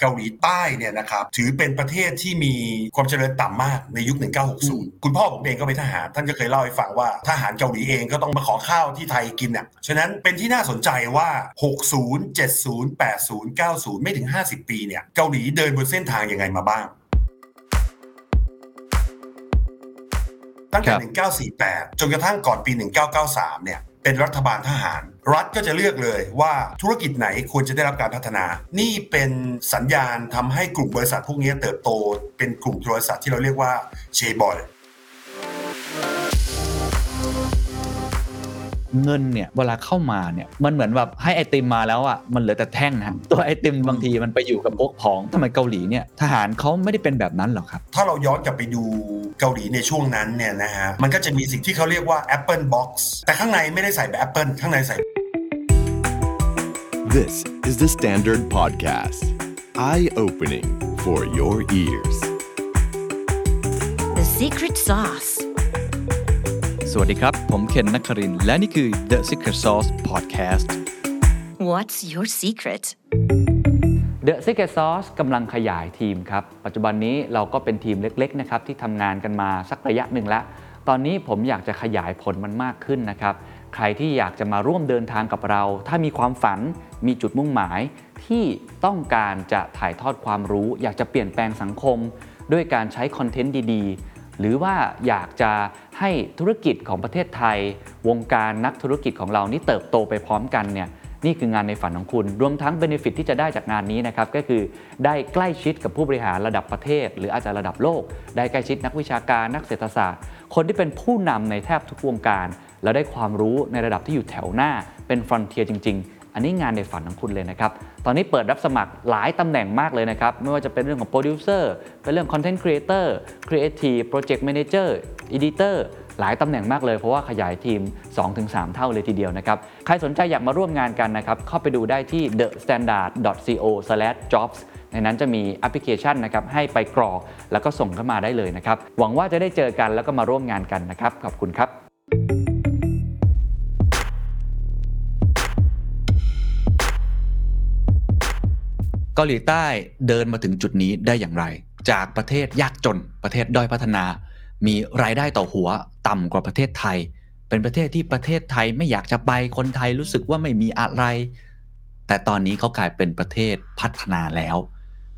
เกาหลีใต้เนี่ยนะครับถือเป็นประเทศที่มีความเจริญต่ำมากในยุค 1960 คุณพ่อผมเองก็เป็นทหาร ท่านก็เคยเล่าให้ฟังว่าทหารเกาหลีเองก็ต้องมาขอข้าวที่ไทยกินอะฉะนั้นเป็นที่น่าสนใจว่า 60 70 80 90 ไม่ถึง 50 ปีเนี่ยเกาหลีเดินบนเส้นทางยังไงมาบ้างตั้งแต่ 1948 จนกระทั่งก่อนปี 1993 เนี่ย เป็นรัฐบาลทหาร รัฐก็จะเลือกเลยว่าธุรกิจไหนควรจะได้รับการพัฒนา นี่เป็นสัญญาณทำให้กลุ่มบริษัทพวกนี้เติบโตเป็นกลุ่มบริษัทที่เราเรียกว่าเชบอล เงินเนี่ยเวลาเข้ามาเนี่ยมันเหมือนแบบให้ไอติมมาแล้วอะมันเหลือแต่แท่งนะตัวไอติมบางทีมันไปอยู่กับพวกผองทำไมเกาหลีเนี่ยทหารเขาไม่ได้เป็นแบบนั้นหรอครับ ถ้าเราย้อนกลับไปดูเกาหลีในช่วงนั้นเนี่ยนะฮะมันก็จะมีสิ่งที่เขาเรียกว่า Apple Box แต่ข้างในไม่ได้ใส่แบบ Apple ข้างในใส่ This is the Standard Podcast. Eye opening for your ears. The secret sauce. สวัสดีครับ ผมเคนนักครินทร์และนี่คือ The Secret Sauce Podcast What's your secret? The Secret Sauce กำลังขยายทีมครับ ปัจจุบันนี้เราก็เป็นทีมเล็กๆนะครับที่ทำงานกันมาสักระยะหนึ่งแล้ว ตอนนี้ผมอยากจะขยายผลมันมากขึ้นนะครับ ใครที่อยากจะมาร่วมเดินทางกับเรา ถ้ามีความฝันมีจุดมุ่งหมาย ที่ต้องการจะถ่ายทอดความรู้ อยากจะเปลี่ยนแปลงสังคม ด้วยการใช้คอนเทนต์ดีๆ หรือว่าอยากจะให้ธุรกิจของประเทศไทย วงการนักธุรกิจของเรานี่เติบโตไปพร้อมกันเนี่ยนี่คืองานในฝันของคุณ รวมทั้ง benefit ที่จะได้จากงานนี้นะครับ ก็คือได้ใกล้ชิดกับผู้บริหารระดับประเทศ หรืออาจจะระดับโลก ได้ใกล้ชิดนักวิชาการนักเศรษฐศาสตร์ คนที่เป็นผู้นำในแทบทุกวงการ แล้วได้ความรู้ในระดับที่อยู่แถวหน้าเป็น frontier จริง ๆ อันนี้งานในฝันของคุณเลยนะครับ ตอนนี้เปิดรับสมัครหลายตำแหน่งมากเลยนะครับ ไม่ว่าจะเป็นเรื่องของโปรดิวเซอร์ เป็นเรื่อง content creator creative project manager editor หลายตำแหน่งมากเลยเพราะว่าขยายทีม 2-3 เท่าเลยทีเดียวนะครับ ใครสนใจอยากมาร่วมงานกันนะครับ เข้าไปดูได้ที่ thestandard.co/jobs ในนั้นจะมีแอปพลิเคชันนะครับให้ไปกรอกแล้วก็ส่งเข้ามาได้เลยนะครับ หวังว่าจะได้เจอกันแล้วก็มาร่วมงานกันนะครับ ขอบคุณครับ เกาหลีใต้เดินมาถึงจุดนี้ได้อย่างไร จากประเทศยากจนประเทศด้อยพัฒนา มีรายได้ต่อหัวต่ำกว่าประเทศไทย เป็นประเทศที่ประเทศไทยไม่อยากจะไปคนไทยรู้สึกว่าไม่มีอะไร แต่ตอนนี้เขากลายเป็นประเทศพัฒนาแล้ว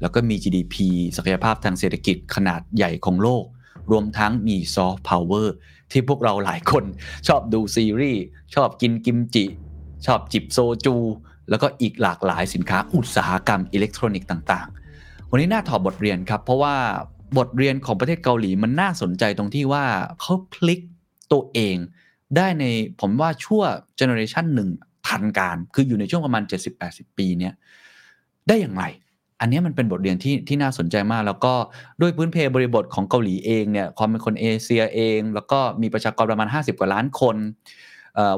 แล้วก็มี GDP ศักยภาพทางเศรษฐกิจขนาดใหญ่ของโลก รวมทั้งมีซอฟต์พาวเวอร์ที่พวกเราหลายคน ชอบดูซีรีส์ชอบกินกิมจิ ชอบจิบโซจู แล้วก็อีกหลากหลายสินค้าอุตสาหกรรมอิเล็กทรอนิกส์ต่างๆ วันนี้น่าถอดบทเรียนครับ เพราะว่าบทเรียนของประเทศเกาหลีมันน่าสนใจตรงที่ว่าเขาพลิกตัวเองได้ในผมว่าชั่ว generation หนึ่งทันการ คืออยู่ในช่วงประมาณ 70-80 ปีเนี้ยได้อย่างไร อันนี้มันเป็นบทเรียนที่ที่น่าสนใจมาก แล้วก็ด้วยพื้นเพบริบทของเกาหลีเองเนี่ยความเป็นคนเอเชียเอง แล้วก็มีประชากรประมาณ 50 กว่าล้านคน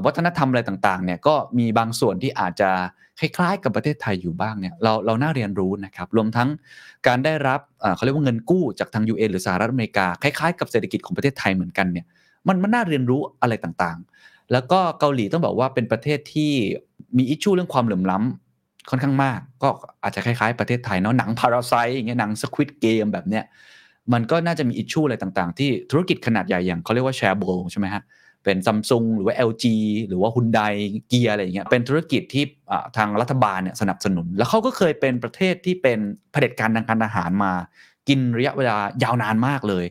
วัฒนธรรมอะไรต่างๆเนี่ยก็มีบางส่วนที่อาจจะคล้ายๆ กับประเทศไทยอยู่บ้างเนี่ยเราเราน่าเรียนรู้นะครับรวมทั้งการได้รับเขาเรียกว่าเงินกู้จากทาง UN หรือสหรัฐอเมริกาคล้ายๆ กับเศรษฐกิจของประเทศไทยเหมือนกันเนี่ยมันมันน่าเรียนรู้อะไรต่างๆ แล้วก็เกาหลีต้องบอกว่าเป็นประเทศที่มีอิชชูเรื่องความเหลื่อมล้ำค่อนข้างมาก ก็อาจจะคล้ายๆประเทศไทยเนาะหนังพาราไซอย่างเงี้ยหนังสควิตเกมแบบเนี้ยมันก็น่าจะมีอิชชูอะไรต่างๆ ที่ธุรกิจขนาดใหญ่อย่างเขาเรียกว่าแชร์โบใช่ไหมฮะ เป็นซัมซุงหรือว่า LG หรือว่าฮุนไดเกียอะไรอย่างเงี้ยเป็นธุรกิจที่ทางรัฐบาลเนี่ยสนับสนุน แล้วเขาก็เคยเป็นประเทศที่เป็นเผด็จการทางการอาหารมา กินระยะเวลายาวนานมากเลย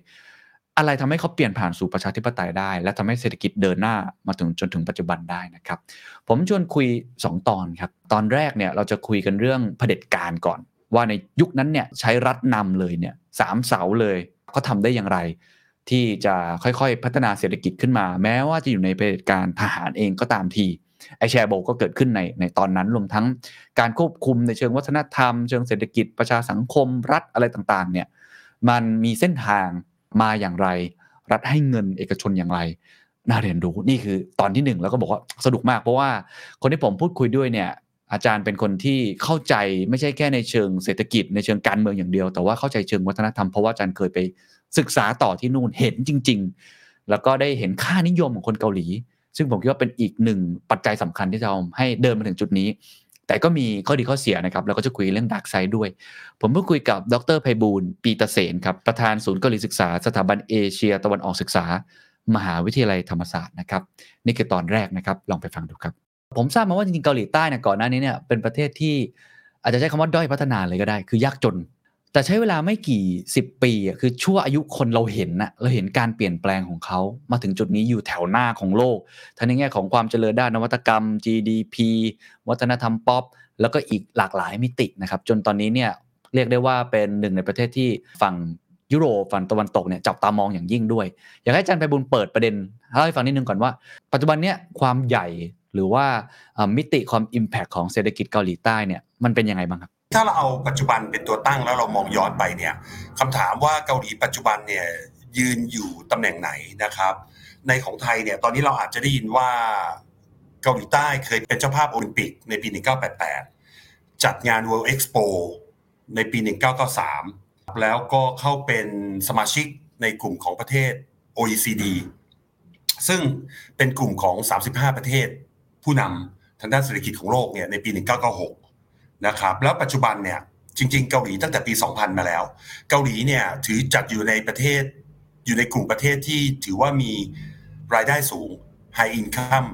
อะไรทำให้เขาเปลี่ยนผ่านสู่ประชาธิปไตยได้ และทำให้เศรษฐกิจเดินหน้ามาถึงจนถึงปัจจุบันได้นะครับ ผมชวนคุย 2 ตอนครับตอนแรกเนี่ยเราจะคุยกันเรื่องเผด็จการก่อน ว่าในยุคนั้นเนี่ยใช้รัฐนำเลยเนี่ยสามเสาเลยเขาทำได้อย่างไร ที่จะค่อยๆ พัฒนาเศรษฐกิจขึ้นมา แม้ว่าจะอยู่ในเผด็จการทหารเองก็ตามทีไอแชร์โบก็เกิดขึ้นในในตอนนั้นรวมทั้งการควบคุมในเชิงวัฒนธรรม เชิงเศรษฐกิจประชาสังคมรัฐอะไรต่างๆเนี่ยมันมีเส้นทางมาอย่างไร รัฐให้เงินเอกชนอย่างไร น่าเรียนรู้นี่คือตอนที่หนึ่งแล้วก็บอกว่าสนุกมากเพราะว่าคนที่ผมพูดคุยด้วยเนี่ยอาจารย์เป็นคนที่เข้าใจไม่ใช่แค่ในเชิงเศรษฐกิจในเชิงการเมืองอย่างเดียว แต่ว่าเข้าใจเชิงวัฒนธรรมเพราะว่าอาจารย์เคยไป ศึกษาต่อที่นู่นเห็นจริง ๆ แล้วก็ได้เห็นค่านิยมของคนเกาหลี ซึ่งผมคิดว่าเป็นอีกหนึ่งปัจจัยสำคัญที่จะทำให้เดินมาถึงจุดนี้ แต่ก็มีข้อดีข้อเสียนะครับเราก็จะคุยเรื่อง dark side ด้วย ผมเพิ่งคุยกับดร.ไพบูลย์ ปีตะเสนครับประธานศูนย์เกาหลีศึกษา สถาบันเอเชีย ตะวันออกศึกษา มหาวิทยาลัยธรรมศาสตร์นะครับนี่คือตอนแรกนะครับลองไปฟังดูครับ ผมทราบมาว่าจริงๆเกาหลีใต้เนี่ยก่อนหน้านี้เนี่ยเป็นประเทศที่อาจจะใช้คำว่าด้อยพัฒนาเลยก็ได้ คือยากจน แต่ใช้เวลาไม่กี่สิบปีอะคือชั่วอายุคนเราเห็นนะเราเห็นการเปลี่ยนแปลงของเขามาถึงจุดนี้อยู่แถวหน้าของโลกทั้งในแง่ของความเจริญด้านนวัตกรรม GDP วัฒนธรรมป๊อปแล้วก็อีกหลากหลายมิตินะครับจนตอนนี้เนี่ยเรียกได้ว่าเป็นหนึ่งในประเทศที่ฝั่งยุโรปฝั่งตะวันตกเนี่ยจับตามองอย่างยิ่งด้วย อยากให้อาจารย์ไปบุญเปิดประเด็นเล่าให้ฟังนิดนึงก่อนว่า ปัจจุบันเนี่ยความใหญ่หรือว่ามิติความ Impact ของเศรษฐกิจเกาหลีใต้เนี่ยมันเป็นยังไงบ้างครับ ถ้าเราเอาปัจจุบันเป็นตัวตั้งแล้วเรามองย้อนไปเนี่ยคำถามว่าเกาหลีปัจจุบันเนี่ยยืนอยู่ตำแหน่งไหนนะครับ ในของไทยเนี่ยตอนนี้เราอาจจะได้ยินว่าเกาหลีใต้เคยเป็นเจ้าภาพโอลิมปิกในปี 1988 จัดงาน World Expo ในปี 1993 แล้วก็เข้าเป็นสมาชิกในกลุ่มของประเทศ OECD ซึ่งเป็นกลุ่มของ 35 ประเทศผู้นำทางด้านเศรษฐกิจของโลกเนี่ยในปี 1996 นะครับแล้วปัจจุบันเนี่ยจริง ๆ เกาหลีตั้งแต่ปี 2000 มาแล้ว เกาหลีเนี่ยถือจัดอยู่ในประเทศอยู่ในกลุ่มประเทศที่ถือว่ามีรายได้สูง high income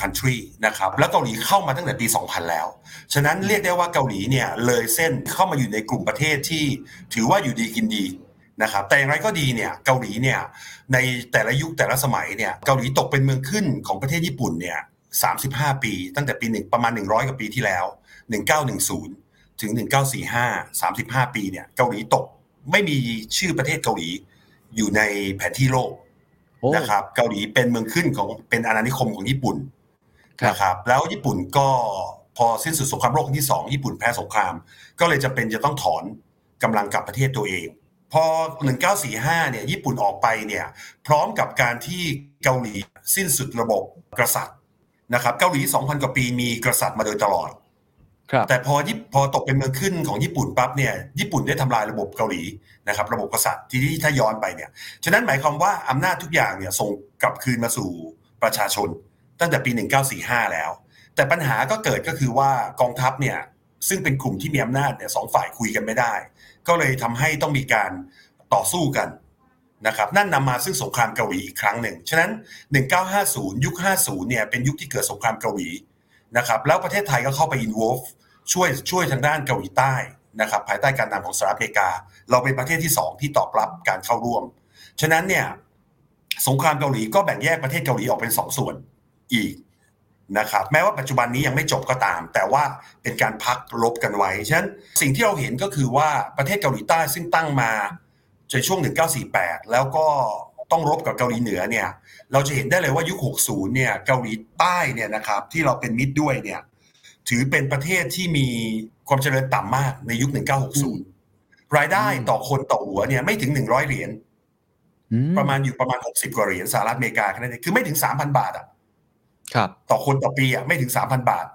country นะครับแล้วเกาหลีเข้ามาตั้งแต่ปี 2000 แล้ว ฉะนั้นเรียกได้ว่าเกาหลีเนี่ยเลยเส้นเข้ามาอยู่ในกลุ่มประเทศที่ถือว่าอยู่ดีกินดีนะครับแต่อย่างไรก็ดีเนี่ยเกาหลีเนี่ยในแต่ละยุคแต่ละสมัยเนี่ยเกาหลีตกเป็นเมืองขึ้นของประเทศญี่ปุ่นเนี่ย35 ปี ตั้งแต่ปีหนึ่งประมาณ 100กว่าปีที่แล้ว 1910 ถึง 1945 35 ปีเนี่ยเกาหลีตกไม่มีชื่อประเทศเกาหลีอยู่ในแผนที่โลกโอ้นะครับเกาหลีเป็นเมืองขึ้นของเป็นอาณานิคมของญี่ปุ่นครับนะครับแล้วญี่ปุ่นก็พอสิ้นสุดสงครามโลกครั้งที่สองญี่ปุ่นแพ้สงคราม ก็เลยจะเป็นจะต้องถอนกำลังกลับประเทศตัวเอง พอ 1945 เนี่ยญี่ปุ่นออกไปเนี่ยพร้อมกับการที่เกาหลีสิ้นสุดระบบกษัตริย์นะครับเกาหลี 2,000 กว่าปีมีกษัตริย์มาโดยตลอดครับ แต่พอญี่พอตกเป็นเมืองขึ้นของญี่ปุ่นปั๊บเนี่ยญี่ปุ่นได้ทำลายระบบเกาหลีนะครับ ระบบกษัตริย์ทีนี้ถ้าย้อนไปเนี่ยฉะนั้นหมายความว่าอำนาจทุกอย่างเนี่ยส่งกลับคืนมาสู่ประชาชน ตั้งแต่ปี 1945 แล้ว แต่ปัญหาก็เกิดก็คือว่ากองทัพเนี่ยซึ่งเป็นกลุ่มที่มีอำนาจเนี่ยสองฝ่ายคุยกันไม่ได้ ก็เลยทำให้ต้องมีการต่อสู้กันนะครับนั่นนำมาซึ่งสงครามเกาหลีอีกครั้งหนึ่ง ฉะนั้น 1950 ยุค 50 เนี่ยเป็นยุคที่เกิดสงครามเกาหลีนะครับแล้วประเทศไทยก็เข้าไป involve ช่วยช่วยทางด้านเกาหลีใต้นะครับภายใต้การนำของสหรัฐอเมริกา เราเป็นประเทศที่สองที่ตอบรับการเข้าร่วม ฉะนั้นเนี่ยสงครามเกาหลีก็แบ่งแยกประเทศเกาหลีออกเป็นสองส่วนอีกนะครับแม้ว่าปัจจุบันนี้ยังไม่จบก็ตาม แต่ว่าเป็นการพักรบกันไว้ ฉะนั้นสิ่งที่เราเห็นก็คือว่าประเทศเกาหลีใต้ซึ่งตั้งมาในช่วง 1948 แล้วก็ต้องรบกับเกาหลีเหนือเนี่ยเราจะเห็นได้เลยว่ายุค 60 เนี่ยเกาหลีใต้เนี่ยนะครับที่เราเป็นมิตรด้วยเนี่ย ถือเป็นประเทศที่มีความเจริญต่ำมากในยุค 1960 รายได้ต่อคนต่อหัวเนี่ยไม่ถึง 100 เหรียญอืประมาณอยู่ประมาณ 60 กว่าเหรียญสหรัฐอเมริกาแค่นั้นเองคือไม่ถึง 3,000 บาทอะครับ ต่อคนต่อปีอะไม่ถึง 3,000 บาท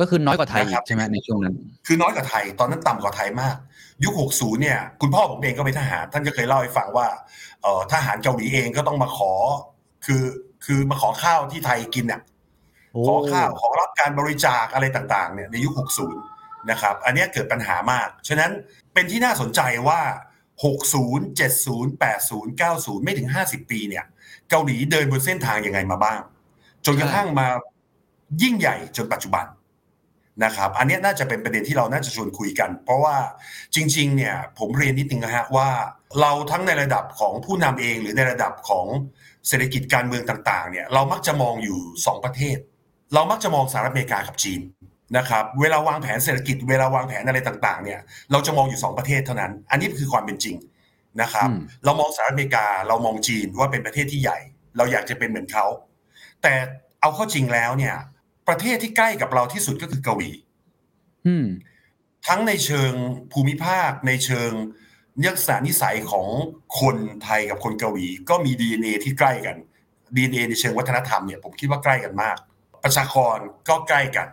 ก็คือน้อยกว่าไทยอีนะครักบใช่ไหมในช่วงนั้น คือน้อยกว่าไทย ตอนนั้นต่ำกว่าไทยมาก ยุค 60 เนี่ย คุณพ่อผมเองก็เป็นทหาร ท่านก็เคยเล่าให้ฟังว่าเอ่อทหารเกาหลีเองก็ต้องมาขอ คือคือมาขอข้าวที่ไทยกินอะ ขอข้าวขอรับการบริจาคอะไรต่างๆเนี่ยในยุค 60 นะครับ อันนี้เกิดปัญหามาก ฉะนั้นเป็นที่น่าสนใจว่า 60 70 80 90 ไม่ถึง 50 ปีเนี่ย เกาหลีเดินบนเส้นทางยังไงมาบ้าง จนกระทั่งมายิ่งใหญ่จนปัจจุบันนะครับ อันนี้น่าจะเป็นประเด็นที่เราน่าจะชวนคุยกัน เพราะว่าจริง ๆ เนี่ยผมเรียนนิดนึงนะฮะว่า เราทั้งในระดับของผู้นำเองหรือในระดับของเศรษฐกิจการเมืองต่าง ๆ เนี่ยเรามักจะมองอยู่สองประเทศ เรามักจะมองสหรัฐอเมริกากับจีนนะครับเวลาวางแผนเศรษฐกิจเวลาวางแผนอะไรต่างๆเนี่ยเราจะมองอยู่สองประเทศเท่านั้น อันนี้คือความเป็นจริงนะครับอืมเรามองสหรัฐอเมริกาเรามองจีนว่าเป็นประเทศที่ใหญ่ เราอยากจะเป็นเหมือนเขา แต่เอาเข้าจริงแล้วเนี่ย ประเทศที่ใกล้กับเราที่สุดก็คือเกาหลีอืมทั้งในเชิงภูมิภาคในเชิงเนื้อสารนิสัยของคนไทยกับคนเกาหลี ก็มี DNA ที่ใกล้กัน DNA ในเชิงวัฒนธรรมเนี่ยผมคิดว่าใกล้กันมาก ประชากรก็ใกล้กัน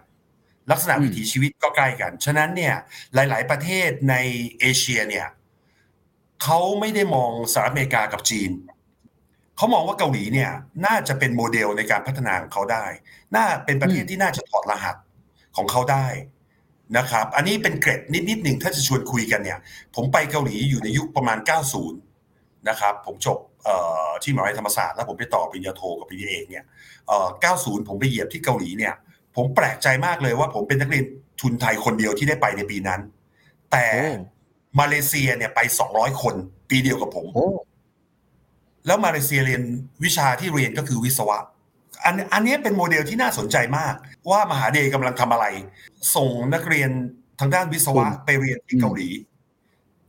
ลักษณะอืมวิถีชีวิตก็ใกล้กัน ฉะนั้นเนี่ยหลาย ๆ ประเทศในเอเชียเนี่ยเขาไม่ได้มองสหรัฐอเมริกากับจีนเขามองว่าเกาหลีเนี่ยน่าจะเป็นโมเดลในการพัฒนาของเขาได้ น่าเป็นประเทศที่น่าจะถอดรหัสของเขาได้นะครับ อันนี้เป็นเกร็ดนิดนิดๆหนึ่งถ้าจะชวนคุยกันเนี่ย ผมไปเกาหลีอยู่ในยุคประมาณ 90 นะครับ ผมจบเอ่อ ที่มหาวิทยาลัยธรรมศาสตร์แล้วผมไปต่อปริญญาโทกับปริญญาเอกเนี่ยเอ่อ90 ผมไปเหยียบที่เกาหลีเนี่ย ผมแปลกใจมากเลยว่าผมเป็นนักเรียนทุนไทยคนเดียวที่ได้ไปในปีนั้น แต่โอ้มาเลเซียเนี่ยไป 200 คนปีเดียวกับผมโอ้แล้วมาเลเซียเรียนวิชาที่เรียนก็คือวิศวะอันอันนี้เป็นโมเดลที่น่าสนใจมาก ว่ามหาเธร์กำลังทำอะไร ส่งนักเรียนทางด้านวิศวะไปเรียนที่เกาหลี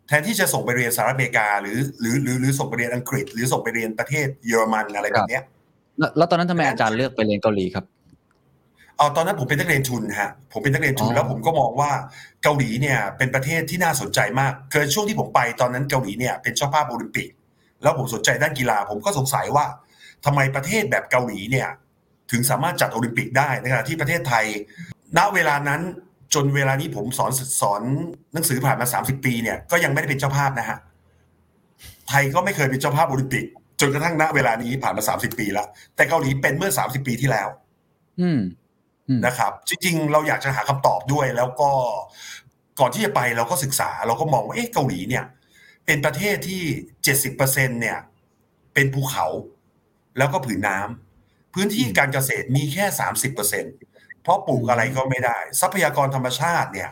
แทนที่จะส่งไปเรียนสหรัฐอเมริกา หรือหรือหรือหรือส่งไปเรียนอังกฤษ หรือส่งไปเรียนประเทศเยอรมันอะไรแบบเนี้ยแล้วแล้วตอนนั้นทำไมอาจารย์เลือกไปเรียนเกาหลีครับเอาตอนนั้นผมเป็นนักเรียนทุนฮะผมเป็นนักเรียนทุนอ๋อแล้วผมก็มองว่าเกาหลีเนี่ยเป็นประเทศที่น่าสนใจมากเกิดช่วงที่ผมไปตอนนั้นเกาหลีเนี่ยเป็นเจ้าภาพโอลิมปิก แล้วผมสนใจด้านกีฬา ผมก็สงสัยว่าทำไมประเทศแบบเกาหลีเนี่ยถึงสามารถจัดโอลิมปิกได้ในขณะที่ประเทศไทย ณเวลานั้น จนเวลานี้ผมสอนสอนหนังสือผ่านมา30ปีเนี่ยก็ยังไม่ได้เป็นเจ้าภาพนะฮะไทยก็ไม่เคยเป็นเจ้าภาพโอลิมปิก จนกระทั่งณเวลานี้ผ่านมา30ปีแล้วแต่เกาหลีเป็นเมื่อ30ปีที่แล้ว อืมอืมนะครับ จริงๆ เราอยากจะหาคำตอบด้วย แล้วก็ก่อนที่จะไปเราก็ศึกษา เราก็มองว่าเอ๊ะเกาหลีเนี่ย เป็นประเทศที่70%เนี่ย เป็นภูเขา แล้วก็ผืนน้ำพื้นที่การเกษตรมีแค่30%เพราะปลูกอะไรก็ไม่ได้ ทรัพยากรธรรมชาติเนี่ย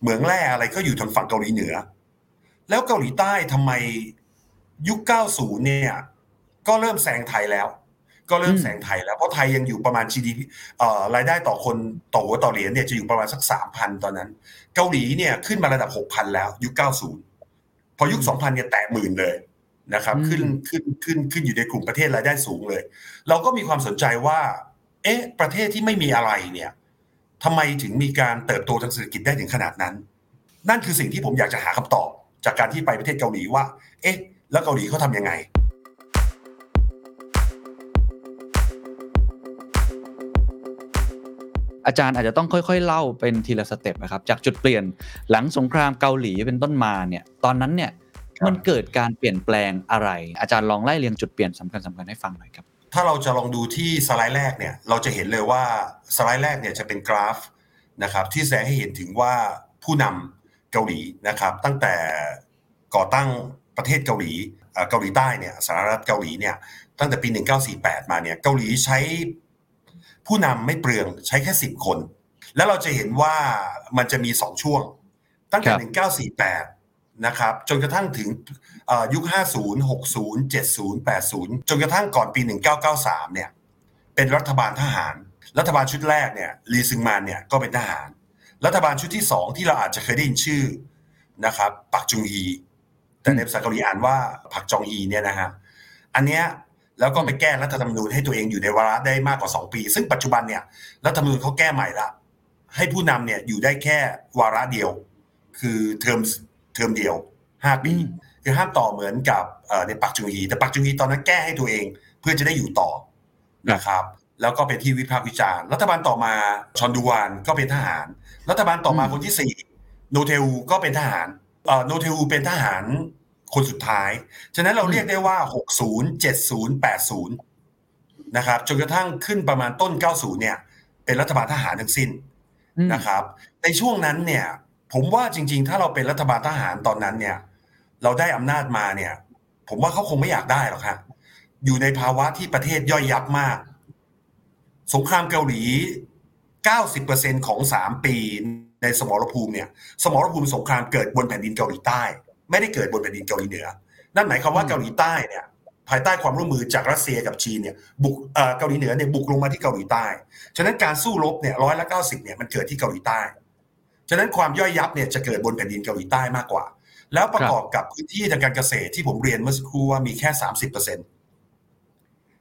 เหมืองแร่อะไรก็อยู่ทางฝั่งเกาหลีเหนือ แล้วเกาหลีใต้ทำไมยุค 90 เนี่ย ก็เริ่มแซงไทยแล้ว ก็เริ่มอืมแซงไทยแล้ว เพราะไทยยังอยู่ประมาณ GDP เอ่อรายได้ต่อคนต่อหัวต่อเหรียญเนี่ยจะอยู่ประมาณสัก 3,000 ตอนนั้น เกาหลีเนี่ยขึ้นมาระดับ 6,000 แล้ว ยุค 90 พอยุค 2000 เนี่ยแตะหมื่นเลยนะครับอืมขึ้นขึ้นขึ้นขึ้นอยู่ในกลุ่มประเทศรายได้สูงเลย เราก็มีความสนใจว่า เอ๊ะ ประเทศที่ไม่มีอะไรเนี่ยทำไมถึงมีการเติบโตทางเศรษฐกิจได้ถึงขนาดนั้น นั่นคือสิ่งที่ผมอยากจะหาคำตอบ จากการที่ไปประเทศเกาหลีว่า เอ๊ะ แล้วเกาหลีเขาทำยังไงอาจารย์อาจจะต้องค่อยๆ เล่าเป็นทีละสเต็ปนะครับจากจุดเปลี่ยนหลังสงครามเกาหลีเป็นต้นมาเนี่ยตอนนั้นเนี่ยครับมันเกิดการเปลี่ยนแปลงอะไร อาจารย์ลองไล่เรียงจุดเปลี่ยนสำคัญสำคัญๆให้ฟังหน่อยครับ ถ้าเราจะลองดูที่สไลด์แรกเนี่ยเราจะเห็นเลยว่าสไลด์แรกเนี่ยจะเป็นกราฟนะครับที่แสดงให้เห็นถึงว่าผู้นำเกาหลีนะครับ ตั้งแต่ก่อตั้งประเทศเกาหลีเอ่อเกาหลีใต้เนี่ยสหรัฐเกาหลีเนี่ยตั้งแต่ปี 1948 มาเนี่ยเกาหลีใช้ผู้นำไม่เปลืองใช้แค่ 10 คน แล้วเราจะเห็นว่ามันจะมี 2 ช่วง ตั้งคแต่รับ1948 นะครับจนกระทั่งถึงเอ่อยุค 50 60 70 80 จนกระทั่งก่อนปี 1993 เนี่ยเป็นรัฐบาลทหาร รัฐบาลชุดแรกเนี่ยลีซึงมานเนี่ยก็เป็นทหาร รัฐบาลชุดที่2ที่เราอาจจะเคยได้ยินชื่อนะครับปักจุงฮีแต่ในภาษาเกาหลีอ่านว่าผักจองฮีเนี่ยนะฮะอันเนี้ยแล้วก็ไปแก้รัฐธรรมนูญให้ตัวเองอยู่ในวาระได้มากกว่า 2 ปี ซึ่งปัจจุบันเนี่ยรัฐธรรมนูญเขาแก้ใหม่ละให้ผู้นำเนี่ยอยู่ได้แค่วาระเดียว คือเทอม เทอมเดียว5ปีอืมคือห้ามต่อเหมือนกับเอ่อในปักจุงฮีแต่ปักจุงฮีตอนนั้นแก้ให้ตัวเอง เพื่อจะได้อยู่ต่อนะครับ แล้วก็เป็นที่วิพากษ์วิจารณ์ รัฐบาลต่อมาชอนดูฮวานก็เป็นทหาร รัฐบาลต่อมาอืมคนที่สี่โนแทอูก็เป็นทหารเอ่อโนแทอูเป็นทหารคนสุดท้าย ฉะนั้นเราเรียกได้ว่า 60 70 80 นะครับ จนกระทั่งขึ้นประมาณต้น 90 เนี่ย เป็นรัฐบาลทหารทั้งสิ้นอืมนะครับ ในช่วงนั้นเนี่ย ผมว่าจริง ๆ ถ้าเราเป็นรัฐบาลทหารตอนนั้นเนี่ย เราได้อำนาจมาเนี่ย ผมว่าเขาคงไม่อยากได้หรอกครับอยู่ในภาวะที่ประเทศย่อยยับมาก สงครามเกาหลี 90%ของ 3 ปีในสมรภูมิเนี่ย สมรภูมิสงครามเกิดบนแผ่นดินเกาหลีใต้ ไม่ได้เกิดบนแผ่นดินเกาหลีเหนือ นั่นหมายความว่าอืมเกาหลีใต้เนี่ยภายใต้ความร่วมมือจากรัสเซียกับจีนเนี่ยบุกเอ่อเกาหลีเหนือเนี่ยบุกลงมาที่เกาหลีใต้ ฉะนั้นการสู้รบเนี่ยร้อยละเก้าสิบเนี่ยมันเกิดที่เกาหลีใต้ ฉะนั้นความย่อยยับเนี่ยจะเกิดบนแผ่นดินเกาหลีใต้มากกว่า แล้วประกอบกับพื้นที่ทางการเกษตรที่ผมเรียนเมื่อสักครู่ว่ามีแค่สามสิบเปอร์เซ็น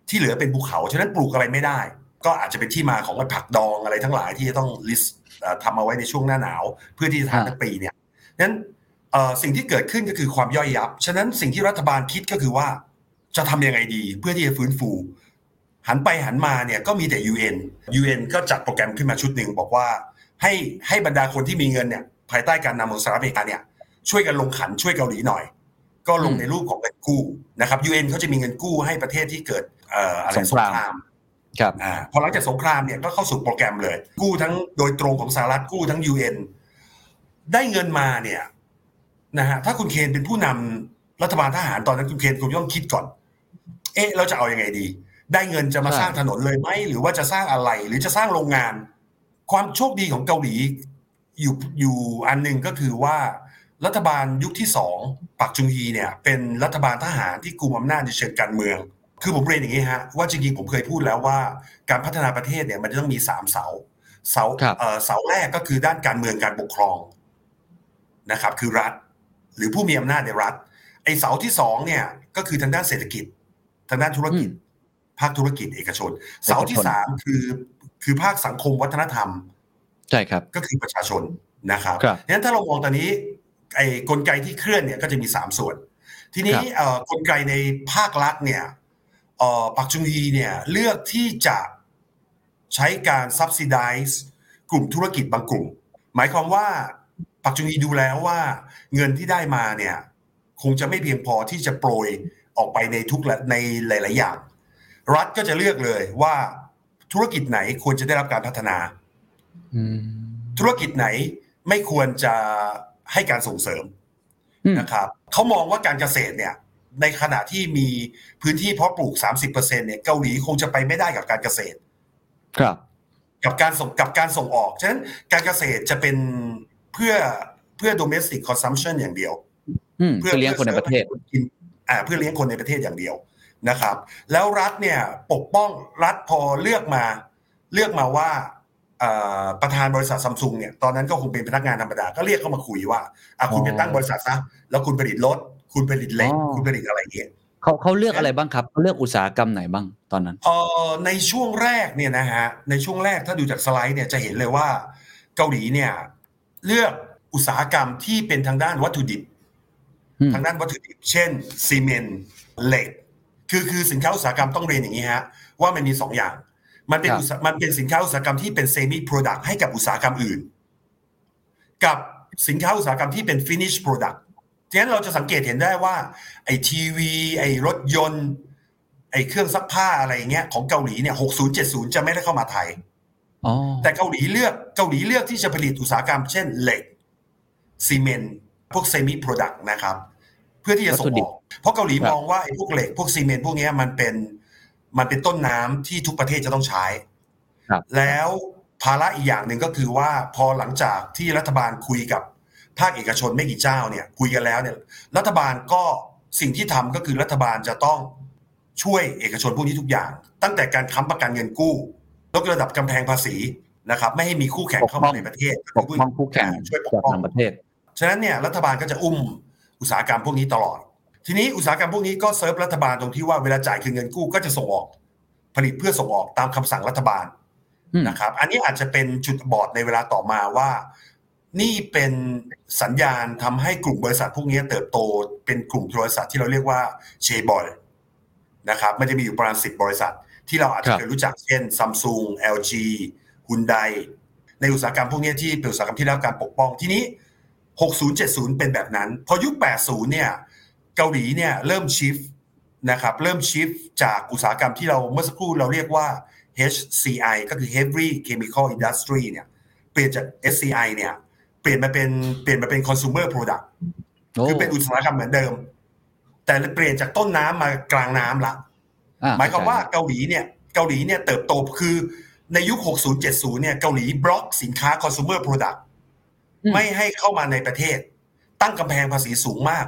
ที่เหลือเป็นภูเขา ฉะนั้นปลูกอะไรไม่ได้ ก็อาจจะเป็นที่มาของไอ้ผักดองอะไรทั้งหลายที่จะต้องลิสต์ทำเอาไว้ในช่วงหน้าหนาว เพื่อที่จะทานทั้งปีเนี่ยนั้นสิ่งที่เกิดขึ้นก็คือความย่อยยับ ฉะนั้นสิ่งที่รัฐบาลคิดก็คือว่าจะทำยังไงดีเพื่อที่จะฟื้นฟู หันไปหันมาเนี่ยก็มีแต่ UN UN ก็จัดโปรแกรมขึ้นมาชุดหนึ่งบอกว่า ให้ให้บรรดาคนที่มีเงินเนี่ยภายใต้การนำของสหรัฐอเมริกาเนี่ยช่วยกันลงขันช่วยเกาหลีหน่อย ก็ลงอืมในรูปของเงินกู้นะครับ UN เขาจะมีเงินกู้ให้ประเทศที่เกิดเอ่ออะไรสงครามครับอ่าพอหลังจากสงครามเนี่ยก็เข้าสู่โปรแกรมเลย กู้ทั้งโดยตรงของสหรัฐกู้ทั้ง UN ได้เงินมาเนี่ยนะฮะถ้าคุณเคนเป็นผู้นำรัฐบาลทหารตอนนั้นคุณเคนคุณต้องคิดก่อน เอ๊ะเราจะเอาอยัางไงดี ได้เงินจะมาใช่สร้างถนนเลยไหมหรือว่าจะสร้างอะไรหรือจะสร้างโรงงาน ความโชคดีของเกาหลีอยู่อยู่อันหนึ่งก็คือว่ารัฐบาลยุคที่สองปักจุงฮีเนี่ย เป็นรัฐบาลทหารที่กุมอำนาจในเชิงการเมือง คือผมเรียนอย่างนี้ฮะว่าจริงๆผมเคยพูดแล้วว่า การพัฒนาประเทศเนี่ยมันจะต้องมีสามเสาเสาครับเอ่อเสาแรกก็คือด้านการเมืองการปกครองนะครับ คือรัฐ หรือผู้มีอำนาจในรัฐไอ้เสาที่สองเนี่ยก็คือทางด้านเศรษฐกิจ ทางด้านธุรกิจ ภาคธุรกิจเอกชน เสาที่สามคือ คือภาคสังคมวัฒนธรรม ใช่ครับ ก็คือประชาชนนะครับครับงั้นถ้าเรามองตอนนี้ไอ้กลไกที่เคลื่อนเนี่ยก็จะมีสามส่วน ทีนี้ครับเอ่อกลไกในภาครัฐเนี่ยเอ่อปักจุงฮีเนี่ยเลือกที่จะใช้การ subsidize กลุ่มธุรกิจบางกลุ่ม หมายความว่าปักจุงฮีดูแล้วว่าเงินที่ได้มาเนี่ยคงจะไม่เพียงพอที่จะโปรยออกไปในทุกละในหลาย ๆ อย่าง รัฐก็จะเลือกเลยว่า ธุรกิจไหนควรจะได้รับการพัฒนาอืมธุรกิจไหนไม่ควรจะให้การส่งเสริมอืมนะครับเขามองว่าการเกษตรเนี่ย ในขณะที่มีพื้นที่เพาะปลูก 30%เนี่ยเกาหลีคงจะไปไม่ได้กับการเกษตร ครับ กับการส่งกับการส่งออกฉะนั้นการเกษตรจะเป็นเพื่อเพื่อ domestic consumption อย่างเดียวอืมเพื่อเลี้ยงคนในประเทศกินอ่าเพื่อเลี้ยงคนในประเทศอย่างเดียว นะครับ แล้วรัฐเนี่ยปกป้องรัฐพอเลือกมา เลือกมาว่าอ่าประธานบริษัทซัมซุงเนี่ยตอนนั้นก็คงเป็นพนักงานธรรมดาก็เรียกเข้ามาคุยว่าอะคุณอ๋อไปตั้งบริษัทซะแล้วคุณผลิตรถ คุณผลิตเหล็กอ๋อคุณผลิตอะไรอย่างเงี้ยเขาเขาเลือกอะไรบ้างครับเขาเลือกอุตสาหกรรมไหนบ้างตอนนั้นเอ่อในช่วงแรกเนี่ยนะฮะในช่วงแรกถ้าดูจากสไลด์เนี่ยจะเห็นเลยว่า เกาหลีเนี่ยเลือกอุตสาหกรรมที่เป็นทางด้านวัตถุดิบอืมทางด้านวัตถุดิบ เช่นซีเมนต์เหล็ก คือคือสินค้าอุตสาหกรรมต้องเรียนอย่างนี้ฮะว่ามันมีสองอย่าง มันเป็นครับอุตสามันเป็นสินค้าอุตสาหกรรมที่เป็น semi-product ให้กับอุตสาหกรรมอื่น กับสินค้าอุตสาหกรรมที่เป็น finish product ฉะนั้นเราจะสังเกตเห็นได้ว่าไอ้ทีวีไอ้รถยนต์ ไอ้เครื่องซักผ้าอะไรอย่างเงี้ยของเกาหลีเนี่ย60 70จะไม่ได้เข้ามาไทยอ๋อแต่เกาหลีเลือกเกาหลีเลือกที่จะผลิตอุตสาหกรรม เช่นเหล็กซีเมนต์พวก semi-product นะครับเพื่อที่จะส่งออก เพราะเกาหลีครับมองว่าไอ้พวกเหล็กพวกซีเมนต์พวกเนี้ยมันเป็นมันเป็นต้นน้ำที่ทุกประเทศจะต้องใช้ครับแล้วภาระอีกอย่างหนึ่งก็คือว่าพอหลังจากที่รัฐบาลคุยกับภาคเอกชนไม่กี่เจ้าเนี่ยคุยกันแล้วเนี่ยรัฐบาลก็สิ่งที่ทำก็คือรัฐบาลจะต้องช่วยเอกชนพวกนี้ทุกอย่าง ตั้งแต่การค้ำประกันเงินกู้ยกระดับกำแพงภาษีนะครับ ไม่ให้มีคู่แข่งเข้ามาในประเทศปกป้องคู่แข่งช่วยปกจากป้องต่างประเทศ ฉะนั้นเนี่ยรัฐบาลก็จะอุ้ม อุตสาหกรรมพวกนี้ตลอด ทีนี้อุตสาหกรรมพวกนี้ก็เซิร์ฟรัฐบาลตรงที่ว่าเวลาจ่ายคืนเงินกู้ก็จะส่งออก ผลิตเพื่อส่งออกตามคำสั่งรัฐบาลอืมนะครับ อันนี้อาจจะเป็นจุดบอดในเวลาต่อมาว่า นี่เป็นสัญญาณทำให้กลุ่มบริษัทพวกนี้เติบโตเป็นกลุ่มบริษัทที่เราเรียกว่าเชบอยนะครับมันจะมีอยู่ประมาณสิบบริษัท ที่เราอาจคจะรับเคยรู้จักเช่นซัมซุง LG ฮุนไดในอุตสาหกรรมพวกนี้ที่เป็นอุตสาหกรรมที่ได้รับการปกป้องทีนี้ 60 70 เป็นแบบนั้น พอยุค 80 เนี่ยเกาหลีเนี่ยเริ่มชิฟนะครับเริ่มชิฟจากอุตสาหกรรมที่เราเมื่อสักครู่เราเรียกว่า HCI ก็คือ Heavy Chemical Industry เนี่ยเปลี่ยนจาก SCI เนี่ยเปลี่ยนมาเป็นเปลี่ยนมาเป็น consumer product โอ้คือเป็นอุตสาหกรรมเหมือนเดิม แต่เปลี่ยนจากต้นน้ำมากลางน้ำละอ่หมายความว่าเกาหลีเนี่ยเกาหลีเนี่ยเติบโตคือในยุค 60 70 เนี่ยเกาหลีบล็อกสินค้า consumer product อืม ไม่ให้เข้ามาในประเทศ ตั้งกำแพงภาษีสูงมาก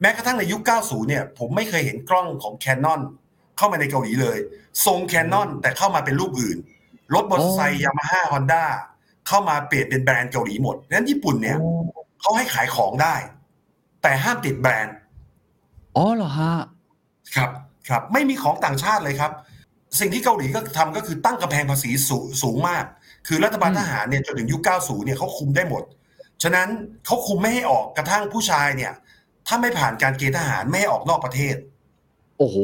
แม้กระทั่งในยุค 90 เนี่ย ผมไม่เคยเห็นกล้องของ Canon เข้ามาในเกาหลีเลย ทรง Canon แต่เข้ามาเป็นรูปอื่น รถมอเตอร์ไซค์ยามาฮ่าฮอนด้าเข้ามาเปลี่ยนเป็นแบรนด์เกาหลีหมดนั้นญี่ปุ่นเนี่ยโอ้เขาให้ขายของได้ แต่ห้ามติดแบรนด์ อ๋อเหรอฮะ ครับครับ ไม่มีของต่างชาติเลยครับ สิ่งที่เกาหลีก็ทำก็คือตั้งกำแพงภาษีสูสูงมาก คือรัฐบาลอืมทหารเนี่ยจนถึงยุค 90 เนี่ยเขาคุมได้หมด ฉะนั้นเขาคุมไม่ให้ออกกระทั่งผู้ชายเนี่ย ถ้าไม่ผ่านการเกณฑ์ทหารไม่ให้ออกนอกประเทศ โอ้โห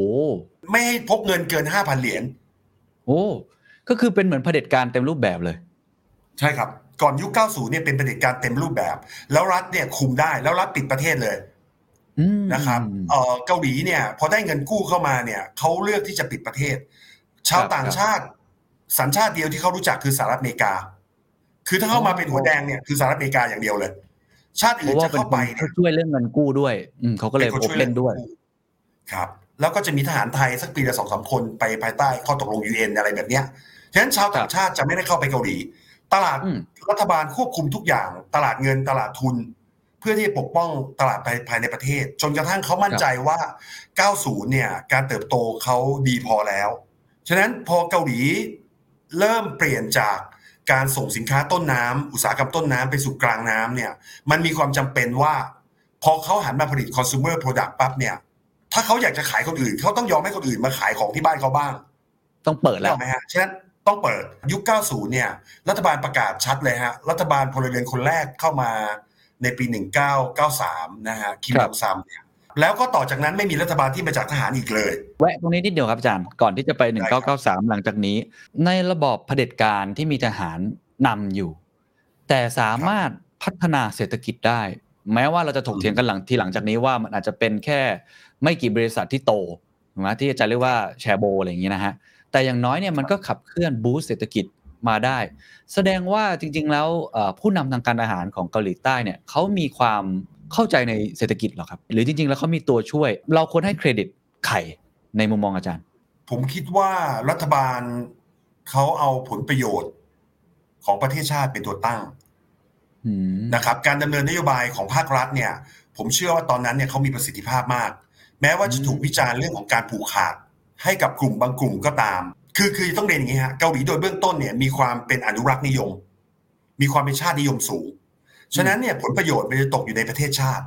ไม่ให้พกเงินเกิน5,000เหรียญโอ้ก็คือเป็นเหมือนเผด็จการเต็มรูปแบบเลย ใช่ครับ ก่อนยุค 90 เนี่ยเป็นเผด็จการเต็มรูปแบบ แล้วรัฐเนี่ยคุมได้แล้วรัฐปิดประเทศเลยอืมนะครับเอ่อเกาหลีเนี่ย พอได้เงินกู้เข้ามาเนี่ยเขาเลือกที่จะปิดประเทศ ชาวครับต่างชาติ สัญชาติเดียวที่เขารู้จักคือสหรัฐอเมริกา คือถ้าเข้ามาเป็นหัวแดงเนี่ยคือสหรัฐอเมริกาอย่างเดียวเลย ชาติเพอื่นราะว่าจะเป็นเข้าคไปนเนี่ยช่วยเรื่องเงินกู้ด้วย อืมเขาก็เลยป็นพคบเล่นด้วย ครับ แล้วก็จะมีทหารไทยสักปีละสองสามคนไปภายใต้ข้อตกลง UN อะไรแบบเนี้ยฉะนั้นชาวต่างชาติจะไม่ได้เข้าไปเกาหลี ตลาดอืมรัฐบาลควบคุมทุกอย่าง ตลาดเงินตลาดทุน เพื่อที่จะปกป้องตลาดภายภายในประเทศ จนกระทั่งเขามั่นใจว่า 90 เนี่ย การเติบโตเขาดีพอแล้ว ฉะนั้นพอเกาหลีเริ่มเปลี่ยนจาก การส่งสินค้าต้นน้ำอุตสาหกรรมต้นน้ำไปสู่กลางน้ำเนี่ย มันมีความจำเป็นว่า พอเขาหันมาผลิต consumer product ปั๊บเนี่ย ถ้าเขาอยากจะขายคนอื่น เขาต้องยอมให้คนอื่นมาขายของที่บ้านเขาบ้าง ต้องเปิดแล้วถูกไหมฮะฉะนั้นต้องเปิดยุค 90 เนี่ย รัฐบาลประกาศชัดเลยฮะ รัฐบาลพลเรือนคนแรกเข้ามาในปี 1993 นะฮะ คิมคยรับองซัมเนี่ย แล้วก็ต่อจากนั้นไม่มีรัฐบาลที่มาจากทหารอีกเลย แวะตรงนี้นิดเดียวครับอาจารย์ ก่อนที่จะไปได้ครับ1993 หลังจากนี้ ในระบอบเผด็จการที่มีทหารนำอยู่ แต่สามารถพัฒนาเศรษฐกิจได้ แม้ว่าเราจะถกเถียงกันหลังทีหลังจากนี้ว่ามันอาจจะเป็นแค่ไม่กี่บริษัทที่โตถูกไหมที่อาจารย์เรียกว่าแชร์โบอะไรอย่างนี้นะฮะแต่อย่างน้อยเนี่ยมันก็ขับเคลื่อนบูสต์เศรษฐกิจมาได้ แสดงว่าจริง ๆ แล้วเอ่อผู้นำทางการอาหารของเกาหลีใต้เนี่ยเขามีความ เข้าใจในเศรษฐกิจเหรอครับ หรือจริง ๆ แล้วเขามีตัวช่วย เราควรให้เครดิตไข่ในมุมมองอาจารย์ ผมคิดว่ารัฐบาลเขาเอาผลประโยชน์ของประเทศชาติเป็นตัวตั้งอืมนะครับ การดำเนินนโยบายของภาครัฐเนี่ย ผมเชื่อว่าตอนนั้นเนี่ยเขามีประสิทธิภาพมาก แม้ว่าจะถูกวิจารณ์เรื่องของการผูกขาด ให้กับกลุ่มบางกลุ่มก็ตาม คือคือต้องเรียนอย่างนี้ฮะเกาหลีโดยเบื้องต้นเนี่ยมีความเป็นอนุรักษ์นิยม มีความเป็นชาตินิยมสูง ฉะนั้นเนี่ยผลประโยชน์มันจะตกอยู่ในประเทศชาติ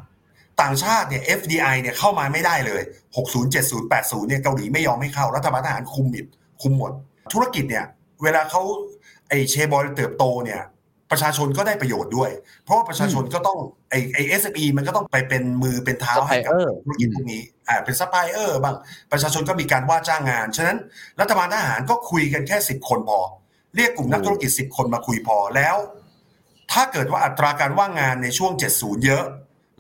ต่างชาติเนี่ย FDI เนี่ยเข้ามาไม่ได้เลย 60 70 80เนี่ยเกาหลีไม่ยอมให้เข้ารัฐบาลทหารคุมหมดคุมหมด ธุรกิจเนี่ยเวลาเขาไอเชบอยเติบโตเนี่ยประชาชนก็ได้ประโยชน์ด้วย เพราะว่าประชาชนก็ต้องไอไอเอสมันก็ต้องไปเป็นมือเป็นเท้าให้กับ Supplier ธุรกิจพวกนี้อ่าเป็นซัพพลายเออร์บ้างประชาชนก็มีการว่าจ้างงาน ฉะนั้นรัฐบาลทหารก็คุยกันแค่สิบคนพอ เรียกกลุ่มนักธุรกิจสิบคนมาคุยพอแล้ว ถ้าเกิดว่าอัตราการว่างงานในช่วง 70 เยอะ